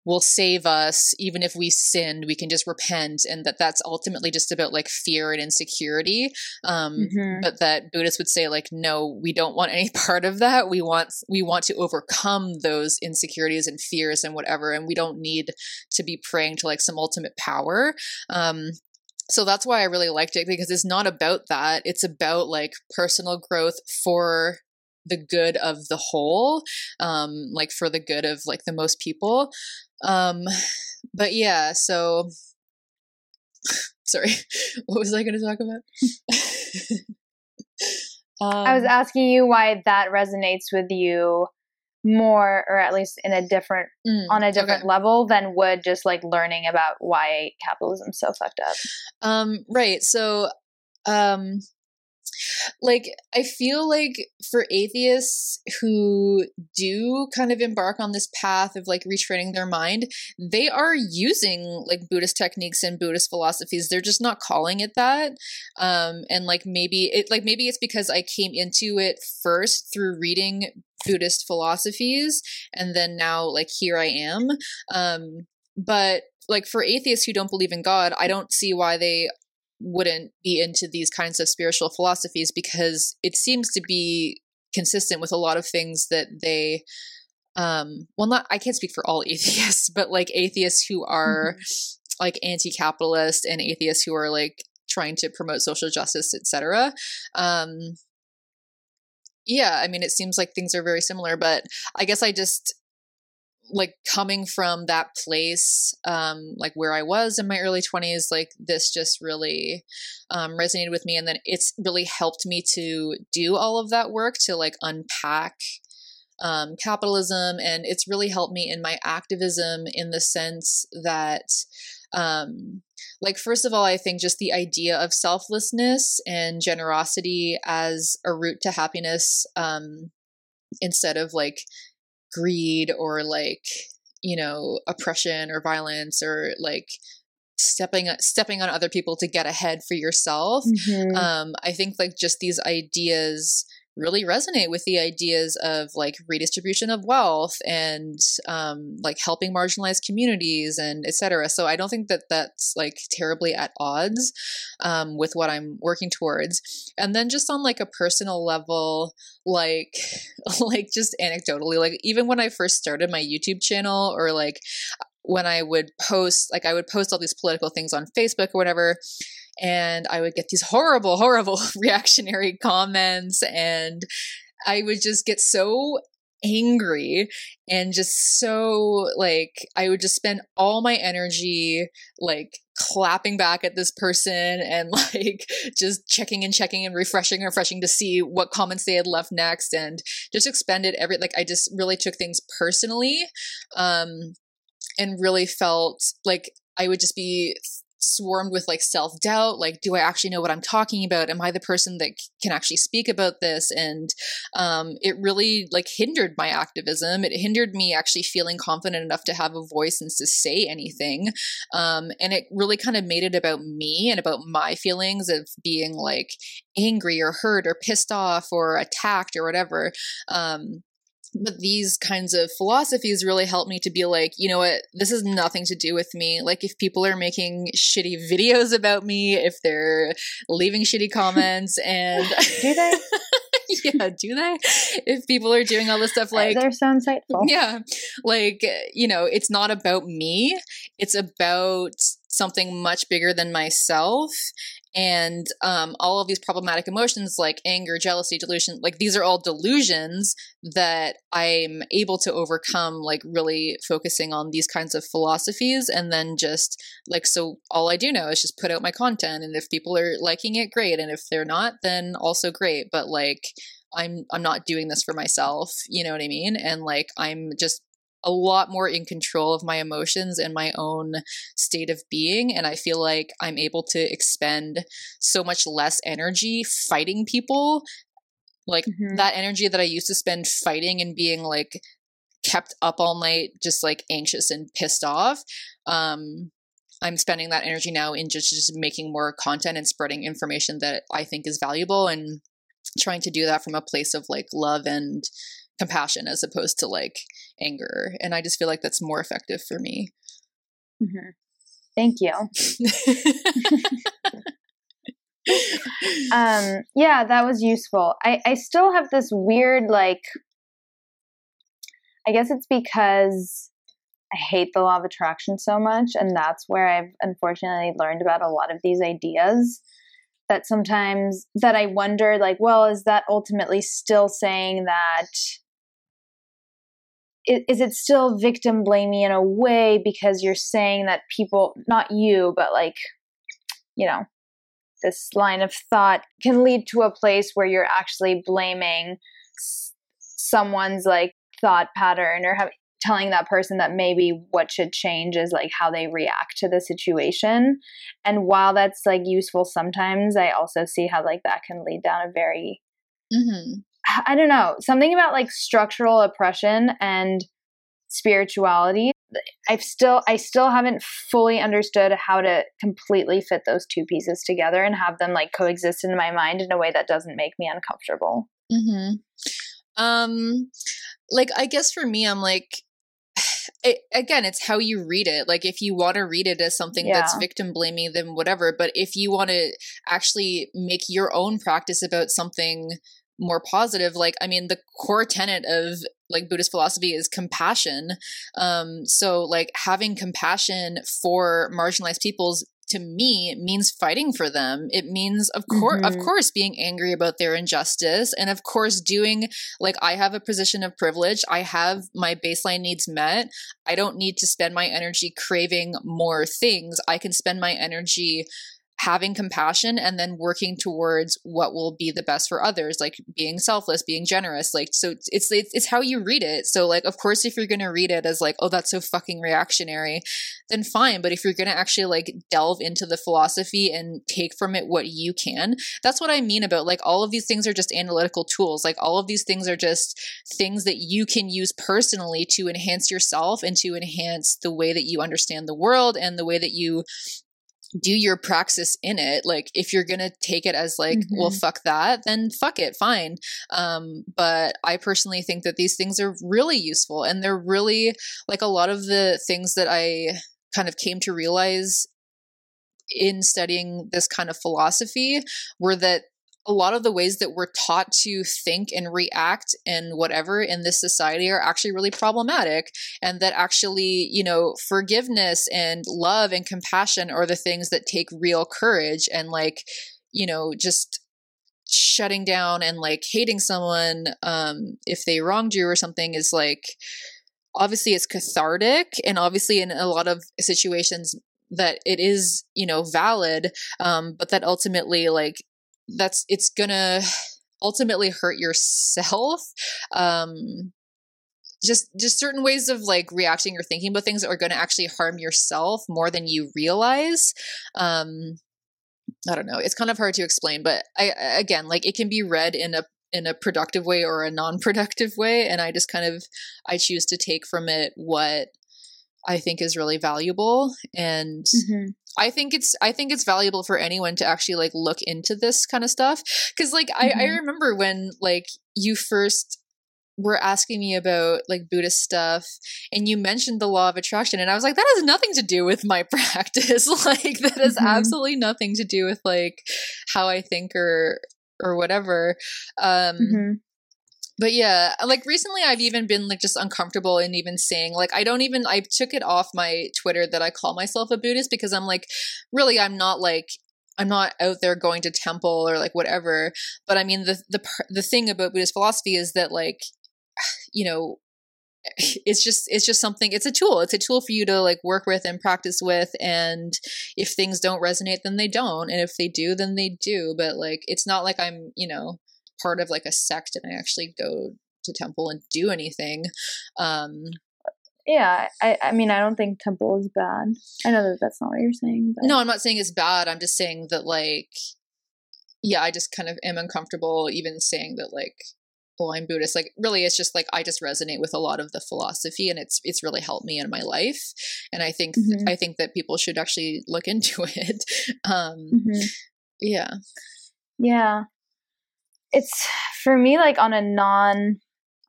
will save us even if we sinned we can just repent and that that's ultimately just about like fear and insecurity. Um Mhm. but that buddhists would say like no we don't want any part of that. We want we want to overcome those insecurities and fears and whatever and we don't need to be praying to like some ultimate power. Um so that's why I really liked it because it's not about that. It's about like personal growth for the good of the whole, um, like for the good of like the most people. Um, but yeah, so sorry, what was I going to talk about? um, I was asking you why that resonates with you more, or at least in a different, mm, on a different okay. level than would just like learning about why capitalism's so fucked up. Um, right. So, um, like, I feel like for atheists who do kind of embark on this path of like retraining their mind, they are using like Buddhist techniques and Buddhist philosophies. They're just not calling it that. Um, and like maybe it, like maybe it's because I came into it first through reading Buddhist philosophies, and then now like here I am. Um, but like for atheists who don't believe in God, I don't see why they wouldn't be into these kinds of spiritual philosophies because it seems to be consistent with a lot of things that they um well not I can't speak for all atheists but like atheists who are like anti-capitalist and atheists who are like trying to promote social justice etc um yeah i mean it seems like things are very similar but i guess i just like coming from that place um like where i was in my early 20s like this just really um resonated with me and then it's really helped me to do all of that work to like unpack um capitalism and it's really helped me in my activism in the sense that um like first of all i think just the idea of selflessness and generosity as a route to happiness um instead of like greed or like you know oppression or violence or like stepping stepping on other people to get ahead for yourself Mhm. um i think like just these ideas really resonate with the ideas of like redistribution of wealth and um like helping marginalized communities and etc so i don't think that that's like terribly at odds um with what i'm working towards. And then just on like a personal level like like just anecdotally like even when i first started my youtube channel or like when i would post like i would post all these political things on facebook or whatever and I would get these horrible, horrible reactionary comments, and I would just get so angry and just so like I would just spend all my energy like clapping back at this person and like just checking and checking and refreshing and refreshing to see what comments they had left next and just expended every like I just really took things personally um and really felt like I would just be swarmed with like self doubt like do i actually know what i'm talking about? Am i the person that c- can actually speak about this? And um it really like hindered my activism. It hindered me actually feeling confident enough to have a voice and to say anything. Um and it really kind of made it about me and about my feelings of being like angry or hurt or pissed off or attacked or whatever. Um but these kinds of philosophies really help me to be like, you know what, this is nothing to do with me. Like, if people are making shitty videos about me, if they're leaving shitty comments, and Do they? yeah, do they? If people are doing all this stuff, like, They're so insightful. yeah, like, you know, it's not about me, it's about something much bigger than myself and um, all of these problematic emotions like anger jealousy delusion like these are all delusions that i'm able to overcome like really focusing on these kinds of philosophies and then just like so all i do now is just put out my content and if people are liking it great and if they're not then also great but like i'm i'm not doing this for myself you know what i mean? And like i'm just a lot more in control of my emotions and my own state of being and i feel like i'm able to expend so much less energy fighting people like Mhm. that energy that i used to spend fighting and being like kept up all night just like anxious and pissed off um i'm spending that energy now in just just making more content and spreading information that i think is valuable and trying to do that from a place of like love and compassion as opposed to like anger and i just feel like that's more effective for me Mm-hmm. Thank you. um, yeah, that was useful. I, I still have this weird, like, I guess it's because I hate the law of attraction so much. And that's where I've unfortunately learned about a lot of these ideas that sometimes that I wonder, like, well, is that ultimately still saying that is it still victim blaming in a way because you're saying that people not you but like you know this line of thought can lead to a place where you're actually blaming someone's like thought pattern or have, telling that person that maybe what should change is like how they react to the situation and while that's like useful sometimes i also see how like that can lead down a very mm-hmm. I don't know, something about like structural oppression and spirituality. I've still I still haven't fully understood how to completely fit those two pieces together and have them like coexist in my mind in a way that doesn't make me uncomfortable. hmm Um like I guess for me I'm like it, again, it's how you read it. Like, if you want to read it as something yeah. that's victim blaming, then whatever. But if you want to actually make your own practice about something more positive like i mean the core tenet of like buddhist philosophy is compassion. Um so like having compassion for marginalized peoples to me means fighting for them. It means of course mm-hmm. of course being angry about their injustice and of course doing like i have a position of privilege. I have my baseline needs met. I don't need to spend my energy craving more things. I can spend my energy having compassion and then working towards what will be the best for others like being selfless being generous like so it's it's, it's how you read it. So like of course if you're going to read it as like oh that's so fucking reactionary then fine. But if you're going to actually like delve into the philosophy and take from it what you can that's what i mean about like all of these things are just analytical tools. Like all of these things are just things that you can use personally to enhance yourself and to enhance the way that you understand the world and the way that you do your praxis in it like if you're gonna take it as like mm-hmm. well fuck that then fuck it fine um but i personally think that these things are really useful and they're really like a lot of the things that i kind of came to realize in studying this kind of philosophy were that a lot of the ways that we're taught to think and react and whatever in this society are actually really problematic and that actually you know forgiveness and love and compassion are the things that take real courage and like you know just shutting down and like hating someone um if they wronged you or something is like obviously it's cathartic and obviously in a lot of situations that it is you know valid um but that ultimately like that's it's gonna ultimately hurt yourself um just just certain ways of like reacting or thinking about things are going to actually harm yourself more than you realize um i don't know it's kind of hard to explain but i again like it can be read in a in a productive way or a non-productive way and i just kind of i choose to take from it what i think is really valuable and mm-hmm. I think it's I think it's valuable for anyone to actually like look into this kind of stuff because like mm-hmm. I, I mm-hmm. remember when like you first were asking me about like Buddhist stuff and you mentioned the law of attraction and I was like that has nothing to do with my practice like that has mm-hmm. absolutely nothing to do with like how I think or or whatever um mm-hmm but yeah like recently i've even been like just uncomfortable in even saying like i don't even i took it off my twitter that i call myself a buddhist because i'm like really i'm not like i'm not out there going to temple or like whatever. But i mean the the the thing about buddhist philosophy is that like you know it's just it's just something it's a tool. It's a tool for you to like work with and practice with. And if things don't resonate then they don't. And if they do then they do. But like it's not like i'm you know part of like a sect and I actually go to temple and do anything. Um, yeah, I, I mean, I don't think temple is bad. I know that that's not what you're saying. But. No, I'm not saying it's bad. I'm just saying that, like, yeah, I just kind of am uncomfortable even saying that, like, oh, I'm Buddhist. Like, really, it's just like I just resonate with a lot of the philosophy, and it's it's really helped me in my life. And I think mm-hmm. I think that people should actually look into it. Um, mm-hmm. Yeah, yeah. It's for me like on a non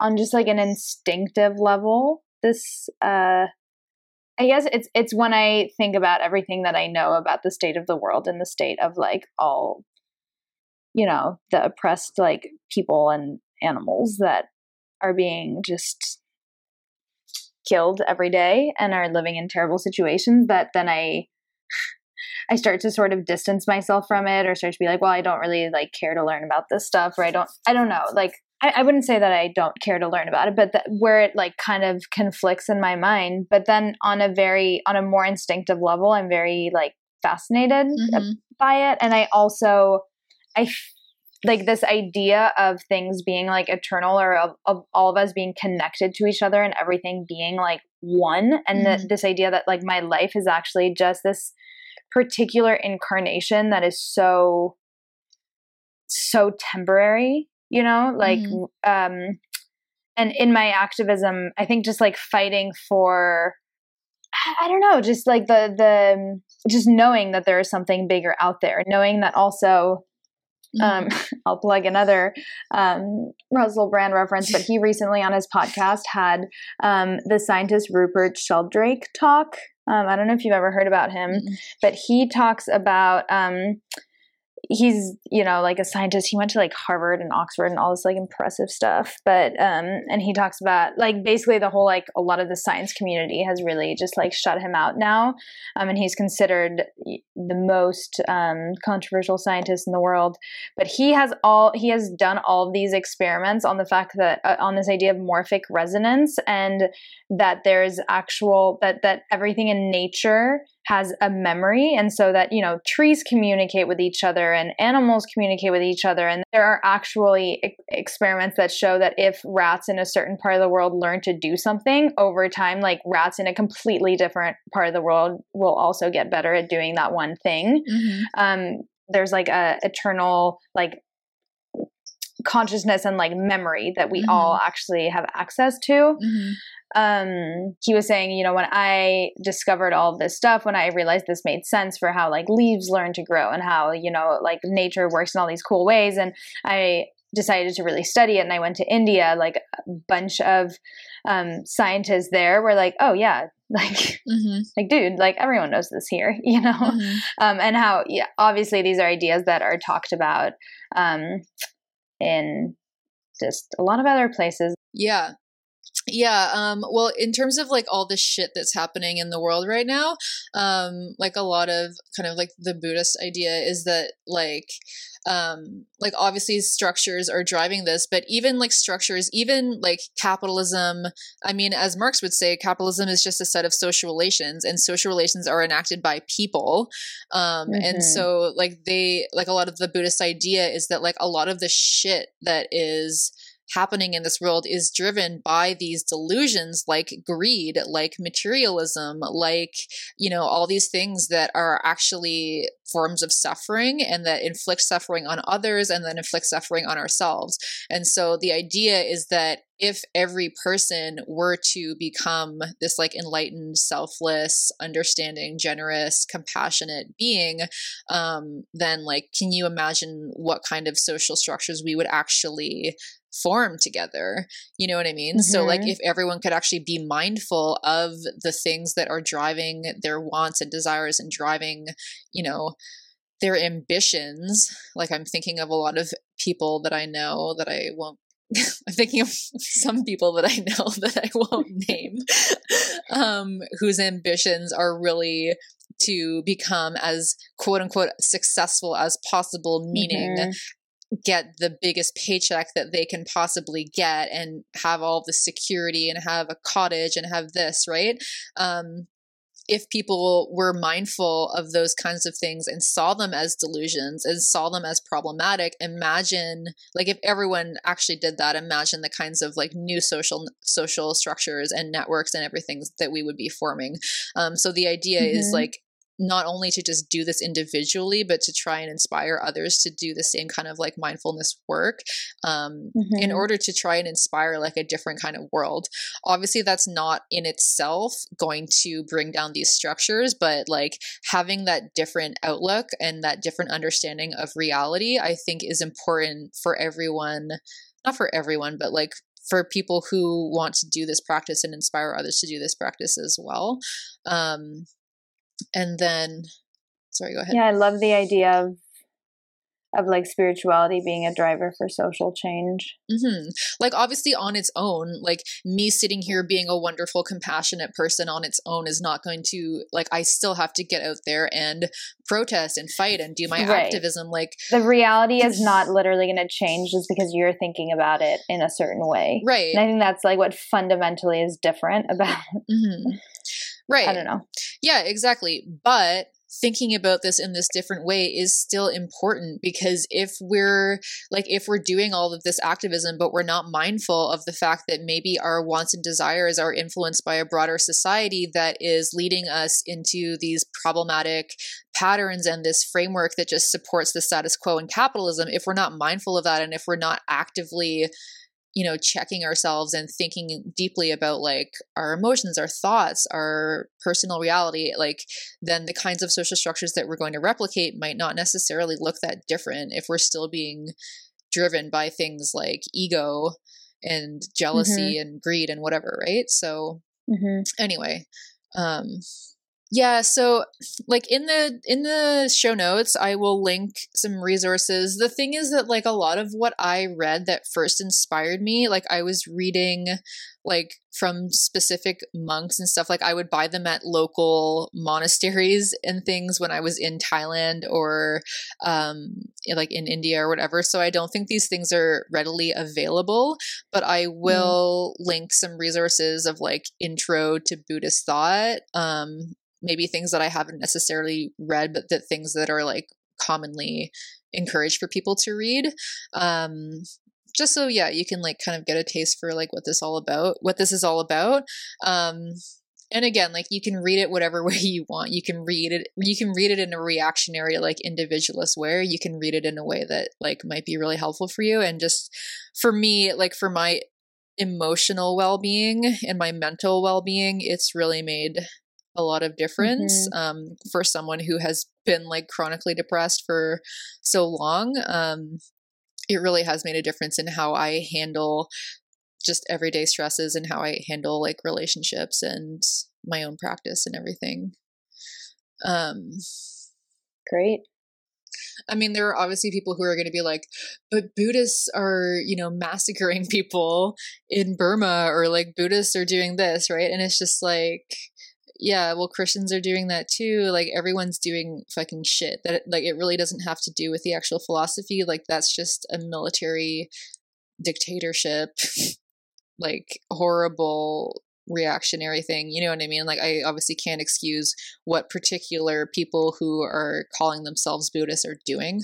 on just like an instinctive level this uh i guess it's it's when i think about everything that i know about the state of the world and the state of like all you know the oppressed like people and animals that are being just killed every day and are living in terrible situations that then i I start to sort of distance myself from it or start to be like, well, I don't really like care to learn about this stuff or I don't, I don't know. Like, I, I wouldn't say that I don't care to learn about it, but that where it like kind of conflicts in my mind. But then on a very, on a more instinctive level, I'm very like fascinated mm-hmm. by it. And I also, I like this idea of things being like eternal or of, of, all of us being connected to each other and everything being like one and mm-hmm. the, this idea that like my life is actually just this particular incarnation that is so so temporary you know like mm-hmm. um and in my activism i think just like fighting for I, I don't know just like the the just knowing that there is something bigger out there knowing that also um, mm-hmm. I'll plug another um, Russell Brand reference, but he recently on his podcast had um, the scientist Rupert Sheldrake talk um, I don't know if you've ever heard about him, mm-hmm. but he talks about um, he's you know like a scientist. He went to like harvard and oxford and all this like impressive stuff. But um and he talks about like basically the whole like a lot of the science community has really just like shut him out now. Um and he's considered the most um controversial scientist in the world. But he has all he has done all these experiments on the fact that uh, on this idea of morphic resonance and that there's actual that that everything in nature has a memory and so that you know trees communicate with each other and animals communicate with each other and there are actually e- experiments that show that if rats in a certain part of the world learn to do something over time like rats in a completely different part of the world will also get better at doing that one thing mm-hmm. um, there's like a eternal like consciousness and like memory that we mm-hmm. all actually have access to mm-hmm um he was saying you know when i discovered all this stuff when i realized this made sense for how like leaves learn to grow and how you know like nature works in all these cool ways and i decided to really study it and i went to india like a bunch of um scientists there were like oh yeah like mm-hmm. like dude like everyone knows this here you know mm-hmm. um and how yeah obviously these are ideas that are talked about um in just a lot of other places yeah yeah um well in terms of like all the shit that's happening in the world right now um like a lot of kind of like the buddhist idea is that like um like obviously structures are driving this but even like structures even like capitalism i mean as marx would say capitalism is just a set of social relations and social relations are enacted by people um mm-hmm. and so like they like a lot of the buddhist idea is that like a lot of the shit that is happening in this world is driven by these delusions like greed, like materialism, like, you know, all these things that are actually forms of suffering and that inflict suffering on others and then inflict suffering on ourselves. And so the idea is that if every person were to become this like enlightened, selfless, understanding, generous, compassionate being, um, then like, can you imagine what kind of social structures we would actually form together. You know what I mean? Mm-hmm. So, like, mm-hmm. if everyone could actually be mindful of the things that are driving their wants and desires and driving, you know, their ambitions, like, I'm thinking of a lot of people that I know that I won't. I'm thinking of some people that I know that I won't name, um, whose ambitions are really to become as quote unquote successful as possible, meaning mm-hmm get the biggest paycheck that they can possibly get and have all the security and have a cottage and have this, right? Um, if people were mindful of those kinds of things and saw them as delusions and saw them as problematic imagine like if everyone actually did that imagine the kinds of like new social social structures and networks and everything that we would be forming um, so the idea mm-hmm. is like not only to just do this individually, but to try and inspire others to do the same kind of like mindfulness work um, mm-hmm. in order to try and inspire like a different kind of world. Obviously, that's not in itself going to bring down these structures, but like having that different outlook and that different understanding of reality, I think is important for everyone. Not for everyone, but like for people who want to do this practice and inspire others to do this practice as well. Um, and then sorry go ahead yeah i love the idea of of like spirituality being a driver for social change. Mm-hmm. Like, obviously, on its own, like me sitting here being a wonderful, compassionate person on its own is not going to, like, I still have to get out there and protest and fight and do my right. activism. Like, the reality is not literally going to change just because you're thinking about it in a certain way. Right. And I think that's like what fundamentally is different about. Mm-hmm. Right. I don't know. Yeah, exactly. But thinking about this in this different way is still important because if we're like if we're doing all of this activism but we're not mindful of the fact that maybe our wants and desires are influenced by a broader society that is leading us into these problematic patterns and this framework that just supports the status quo and capitalism if we're not mindful of that and if we're not actively you know checking ourselves and thinking deeply about like our emotions our thoughts our personal reality like then the kinds of social structures that we're going to replicate might not necessarily look that different if we're still being driven by things like ego and jealousy mm-hmm. and greed and whatever right so mm-hmm. anyway um yeah, so like in the in the show notes I will link some resources. The thing is that like a lot of what I read that first inspired me, like I was reading like from specific monks and stuff like I would buy them at local monasteries and things when I was in Thailand or um like in India or whatever. So I don't think these things are readily available, but I mm. will mm. link some resources of like intro to Buddhist thought um maybe things that I haven't necessarily read, but that things that are like commonly encouraged for people to read. Um, just so yeah, you can like kind of get a taste for like what this all about, what this is all about. Um, and again, like you can read it whatever way you want. You can read it. You can read it in a reactionary, like individualist way. you can read it in a way that like might be really helpful for you. And just for me, like for my emotional well-being and my mental well-being, it's really made a lot of difference mm-hmm. um, for someone who has been like chronically depressed for so long. Um, it really has made a difference in how I handle just everyday stresses and how I handle like relationships and my own practice and everything. Um, Great. I mean, there are obviously people who are going to be like, but Buddhists are, you know, massacring people in Burma or like Buddhists are doing this, right? And it's just like, yeah, well, Christians are doing that too. Like everyone's doing fucking shit. That like it really doesn't have to do with the actual philosophy. Like that's just a military dictatorship, like horrible reactionary thing. You know what I mean? Like I obviously can't excuse what particular people who are calling themselves Buddhists are doing.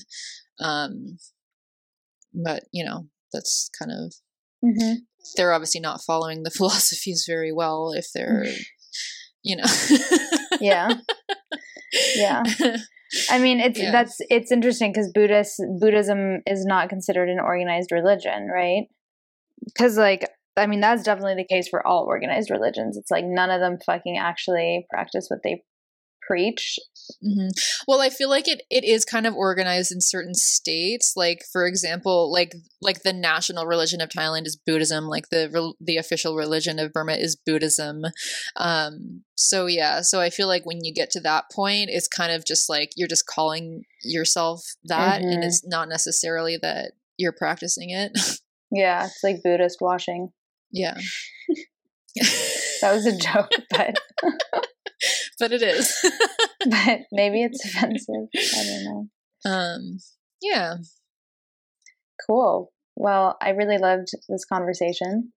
Um, but you know, that's kind of mm-hmm. they're obviously not following the philosophies very well if they're you know. yeah. Yeah. I mean, it's yeah. that's it's interesting because Buddhist Buddhism is not considered an organized religion, right? Because like I mean, that's definitely the case for all organized religions. It's like none of them fucking actually practice what they preach. Mm-hmm. Well, I feel like it it is kind of organized in certain states. Like for example, like like the national religion of Thailand is Buddhism. Like the the official religion of Burma is Buddhism. Um, so yeah, so I feel like when you get to that point, it's kind of just like you're just calling yourself that, mm-hmm. and it's not necessarily that you're practicing it. yeah, it's like Buddhist washing. Yeah. that was a joke, but but it is. but maybe it's offensive. I don't know. Um, yeah. Cool. Well, I really loved this conversation.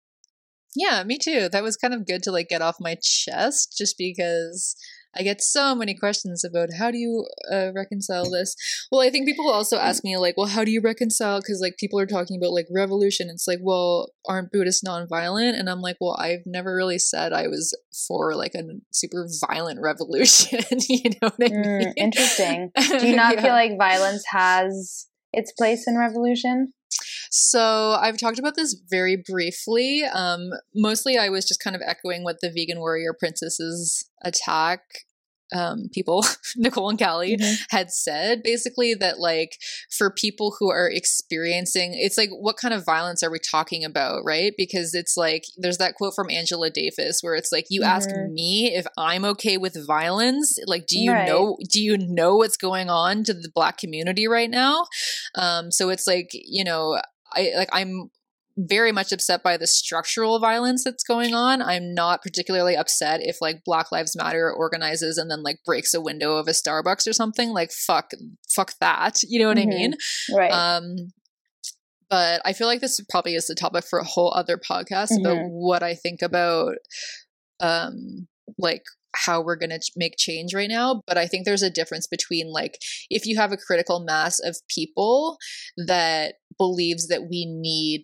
Yeah, me too. That was kind of good to like get off my chest just because I get so many questions about how do you uh, reconcile this. Well, I think people also ask me like, well, how do you reconcile? Because like people are talking about like revolution. It's like, well, aren't Buddhists nonviolent? And I'm like, well, I've never really said I was for like a super violent revolution. you know what I Mm, interesting. Do you not Yeah. feel like violence has its place in revolution? So I've talked about this very briefly. Um, mostly, I was just kind of echoing what the vegan warrior princesses attack um, people, Nicole and Callie, Mhm. had said. Basically, that like for people who are experiencing, it's like what kind of violence are we talking about, right? Because it's like there's that quote from Angela Davis where it's like you ask Mhm. me if I'm okay with violence. Like, do you Right. know? Do you know what's going on to the black community right now? Um, so it's like you know I like I'm very much upset by the structural violence that's going on. I'm not particularly upset if like Black Lives Matter organizes and then like breaks a window of a Starbucks or something. Like fuck fuck that. You know what Mhm. I mean? Right. Um but I feel like this probably is the topic for a whole other podcast about Mhm. what I think about um like how we're going to make change right now but i think there's a difference between like if you have a critical mass of people that believes that we need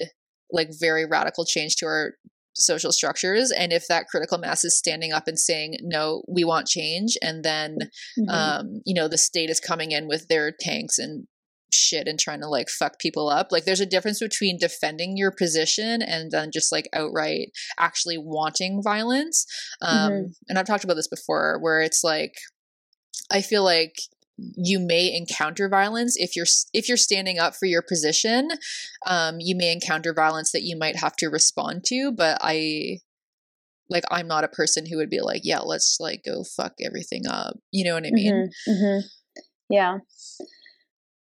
like very radical change to our social structures and if that critical mass is standing up and saying no we want change and then Mhm. um you know the state is coming in with their tanks and shit and trying to like fuck people up like there's a difference between defending your position and then just like outright actually wanting violence um Mhm. and i've talked about this before where it's like i feel like you may encounter violence if you're if you're standing up for your position um you may encounter violence that you might have to respond to but i like i'm not a person who would be like yeah let's like go fuck everything up you know what i mean Mhm, mhm. Yeah.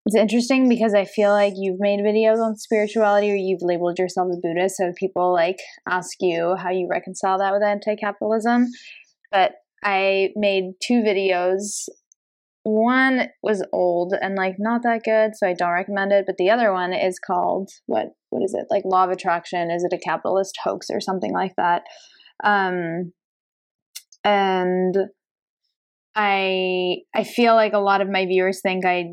It's interesting because I feel like you've made videos on spirituality or you've labeled yourself a Buddhist. So people like ask you how you reconcile that with anti capitalism. But I made two videos. One was old and like not that good, so I don't recommend it. But the other one is called what what is it? Like Law of Attraction. Is it a capitalist hoax or something like that? Um and I I feel like a lot of my viewers think I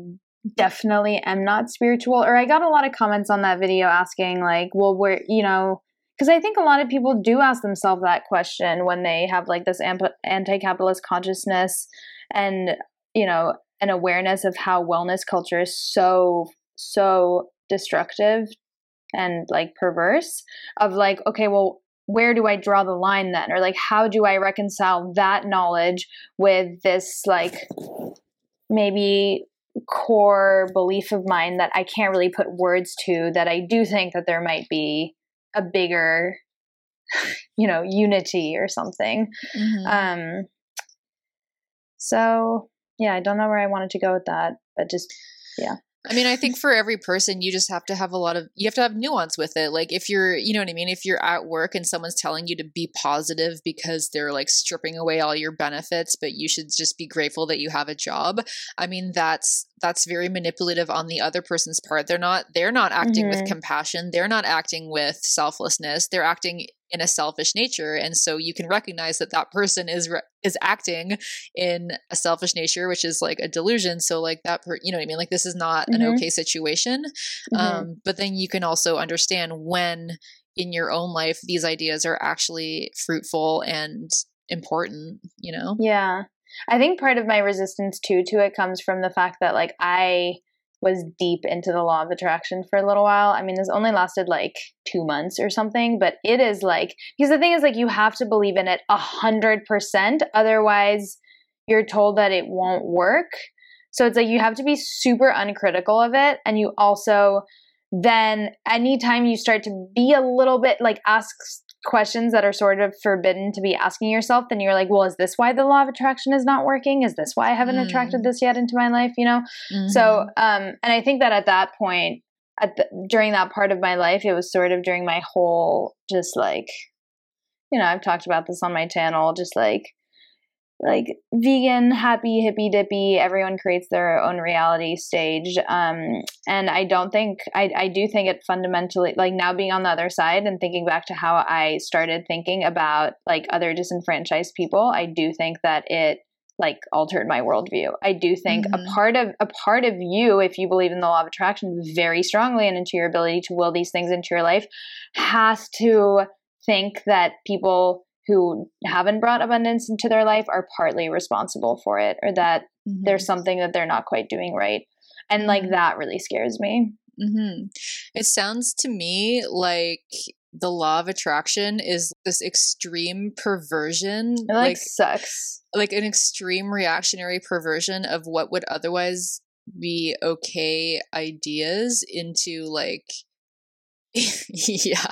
definitely am not spiritual or I got a lot of comments on that video asking like well where you know because I think a lot of people do ask themselves that question when they have like this anti-capitalist consciousness and you know an awareness of how wellness culture is so so destructive and like perverse of like okay well where do I draw the line then? Or like, how do I reconcile that knowledge with this, like, maybe core belief of mine that I can't really put words to that I do think that there might be a bigger, you know, unity or something. Mhm. Um, so yeah, I don't know where I wanted to go with that, but just I mean, I think for every person, you just have to have a lot of, you have to have nuance with it. Like, if you're, you know what I mean? If you're at work and someone's telling you to be positive because they're like stripping away all your benefits, but you should just be grateful that you have a job. I mean, that's, that's very manipulative on the other person's part. They're not, they're not acting with Mhm. compassion. They're not acting with selflessness. They're acting in a selfish nature. And so you can recognize that that person is, re- is acting in a selfish nature, which is like a delusion. So like that, per- you know what I mean? Like this is not an Mhm. okay situation. mhm. Um, but then you can also understand when in your own life these ideas are actually fruitful and important. You know? Yeah. I think part of my resistance too to it comes from the fact that like I was deep into the law of attraction for a little while. I mean, this only lasted like 2 months or something, but it is like because the thing is like you have to believe in it a 100% otherwise you're told that it won't work. So it's like you have to be super uncritical of it and you also then anytime you start to be a little bit like ask questions that are sort of forbidden to be asking yourself, then you're like, well, is this why the law of attraction is not working? Is this why I haven't Mm. attracted this yet into my life? You know? Mhm. So, um, and I think that at that point, at the, during that part of my life, it was sort of during my whole just like, you know, I've talked about this on my channel, just like, like vegan, happy, hippy dippy. Everyone creates their own reality stage, um, and I don't think I, I do think it fundamentally like now being on the other side and thinking back to how I started thinking about like other disenfranchised people. I do think that it like altered my worldview. I do think Mhm. a part of a part of you, if you believe in the law of attraction very strongly and into your ability to will these things into your life, has to think that people who haven't brought abundance into their life are partly responsible for it or that Mhm. there's something that they're not quite doing right. And like Mhm. that really scares me. hmm It sounds to me like the law of attraction is this extreme perversion, It like, like sucks. like an extreme reactionary perversion of what would otherwise be okay ideas into like yeah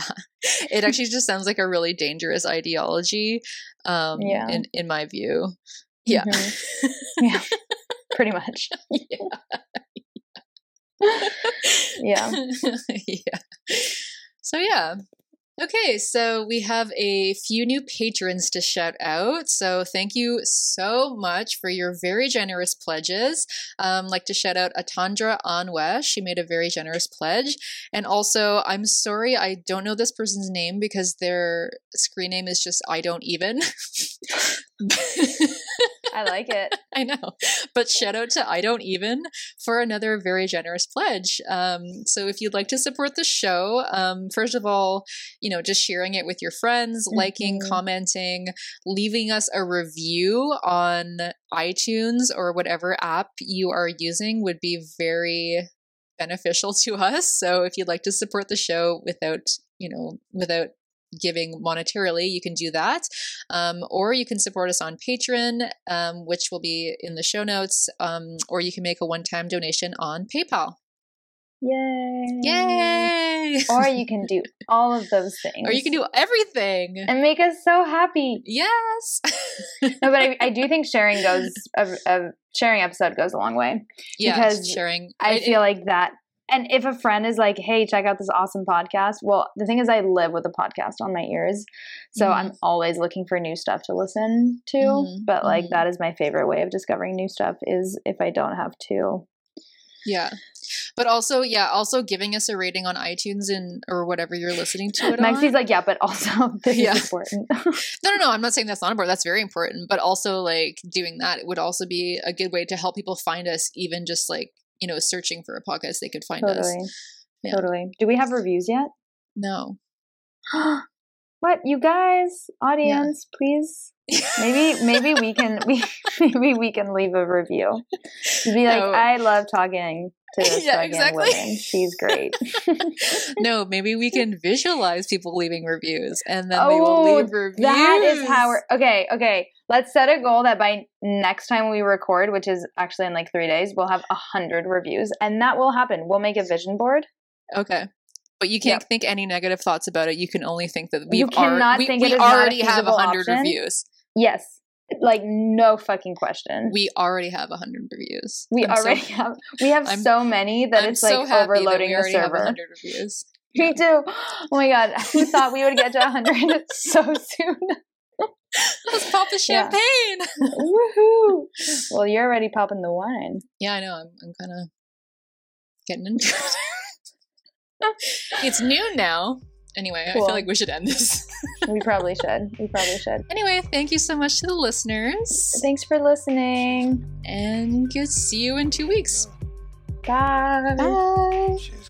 it actually just sounds like a really dangerous ideology um Yeah. in in my view yeah Mhm. Yeah. Pretty much. Yeah. yeah. So yeah. Okay, so we have a few new patrons to shout out. So thank you so much for your very generous pledges. Um, like to shout out Atandra Anwe. She made a very generous pledge. And also, I'm sorry I don't know this person's name because their screen name is just I don't even. I like it. I know. But shout out to I Don't Even for another very generous pledge. Um, so if you'd like to support the show, um, first of all, you know, just sharing it with your friends, liking, Mhm. commenting, leaving us a review on iTunes or whatever app you are using would be very beneficial to us. So if you'd like to support the show without, you know, without giving monetarily, you can do that. Um, or you can support us on Patreon, um, which will be in the show notes, um, or you can make a one time donation on PayPal. Yay. Yay! Or you can do all of those things. or you can do everything. and make us so happy. Yes. No, but I, I do think sharing goes a, a sharing episode goes a long way. yeah, Because sharing. I it- feel like that. And if a friend is like, "Hey, check out this awesome podcast," well, the thing is, I live with a podcast on my ears, so Mhm. I'm always looking for new stuff to listen to. Mhm, But like, mhm. that is my favorite way of discovering new stuff is if I don't have to. Yeah. But also, yeah, also giving us a rating on iTunes and or whatever you're listening to it Maxie's on. like, "Yeah, but also this Yeah. is important." no, no, no. I'm not saying that's not important. That's very important. But also, like doing that would also be a good way to help people find us, even just like you know, searching for a podcast, they could find us. totally, Yeah. totally. Do we have reviews yet? No. what you guys, audience, please maybe maybe we can we maybe we can leave a review Just be like No. i love talking to this Yeah, exactly. woman she's great no, maybe we can visualize people leaving reviews and then they will oh leave reviews. that is how we're okay okay let's set a goal that by next time we record which is actually in like three days we'll have a hundred reviews and that will happen we'll make a vision board Okay. But you can't Yep. think any negative thoughts about it. You can only think that we've You cannot already, we, think we it is not a already have feasible 100 option. reviews. yes like no fucking question We already have 100 reviews. we I'm so- already have we have I'm- so many that I'm it's so like overloading we the server 100 reviews. Me too. Oh my god, who thought we would get to 100 so soon? Let's pop the Yeah. champagne. Woohoo! Well, you're already popping the wine. Yeah, I know. I'm, I'm kind of getting into it. It's noon now. Anyway, I feel like we should end this. We probably should. We probably should. anyway, thank you so much to the listeners. Thanks for listening. And good see you in two weeks. Bye. Bye. She's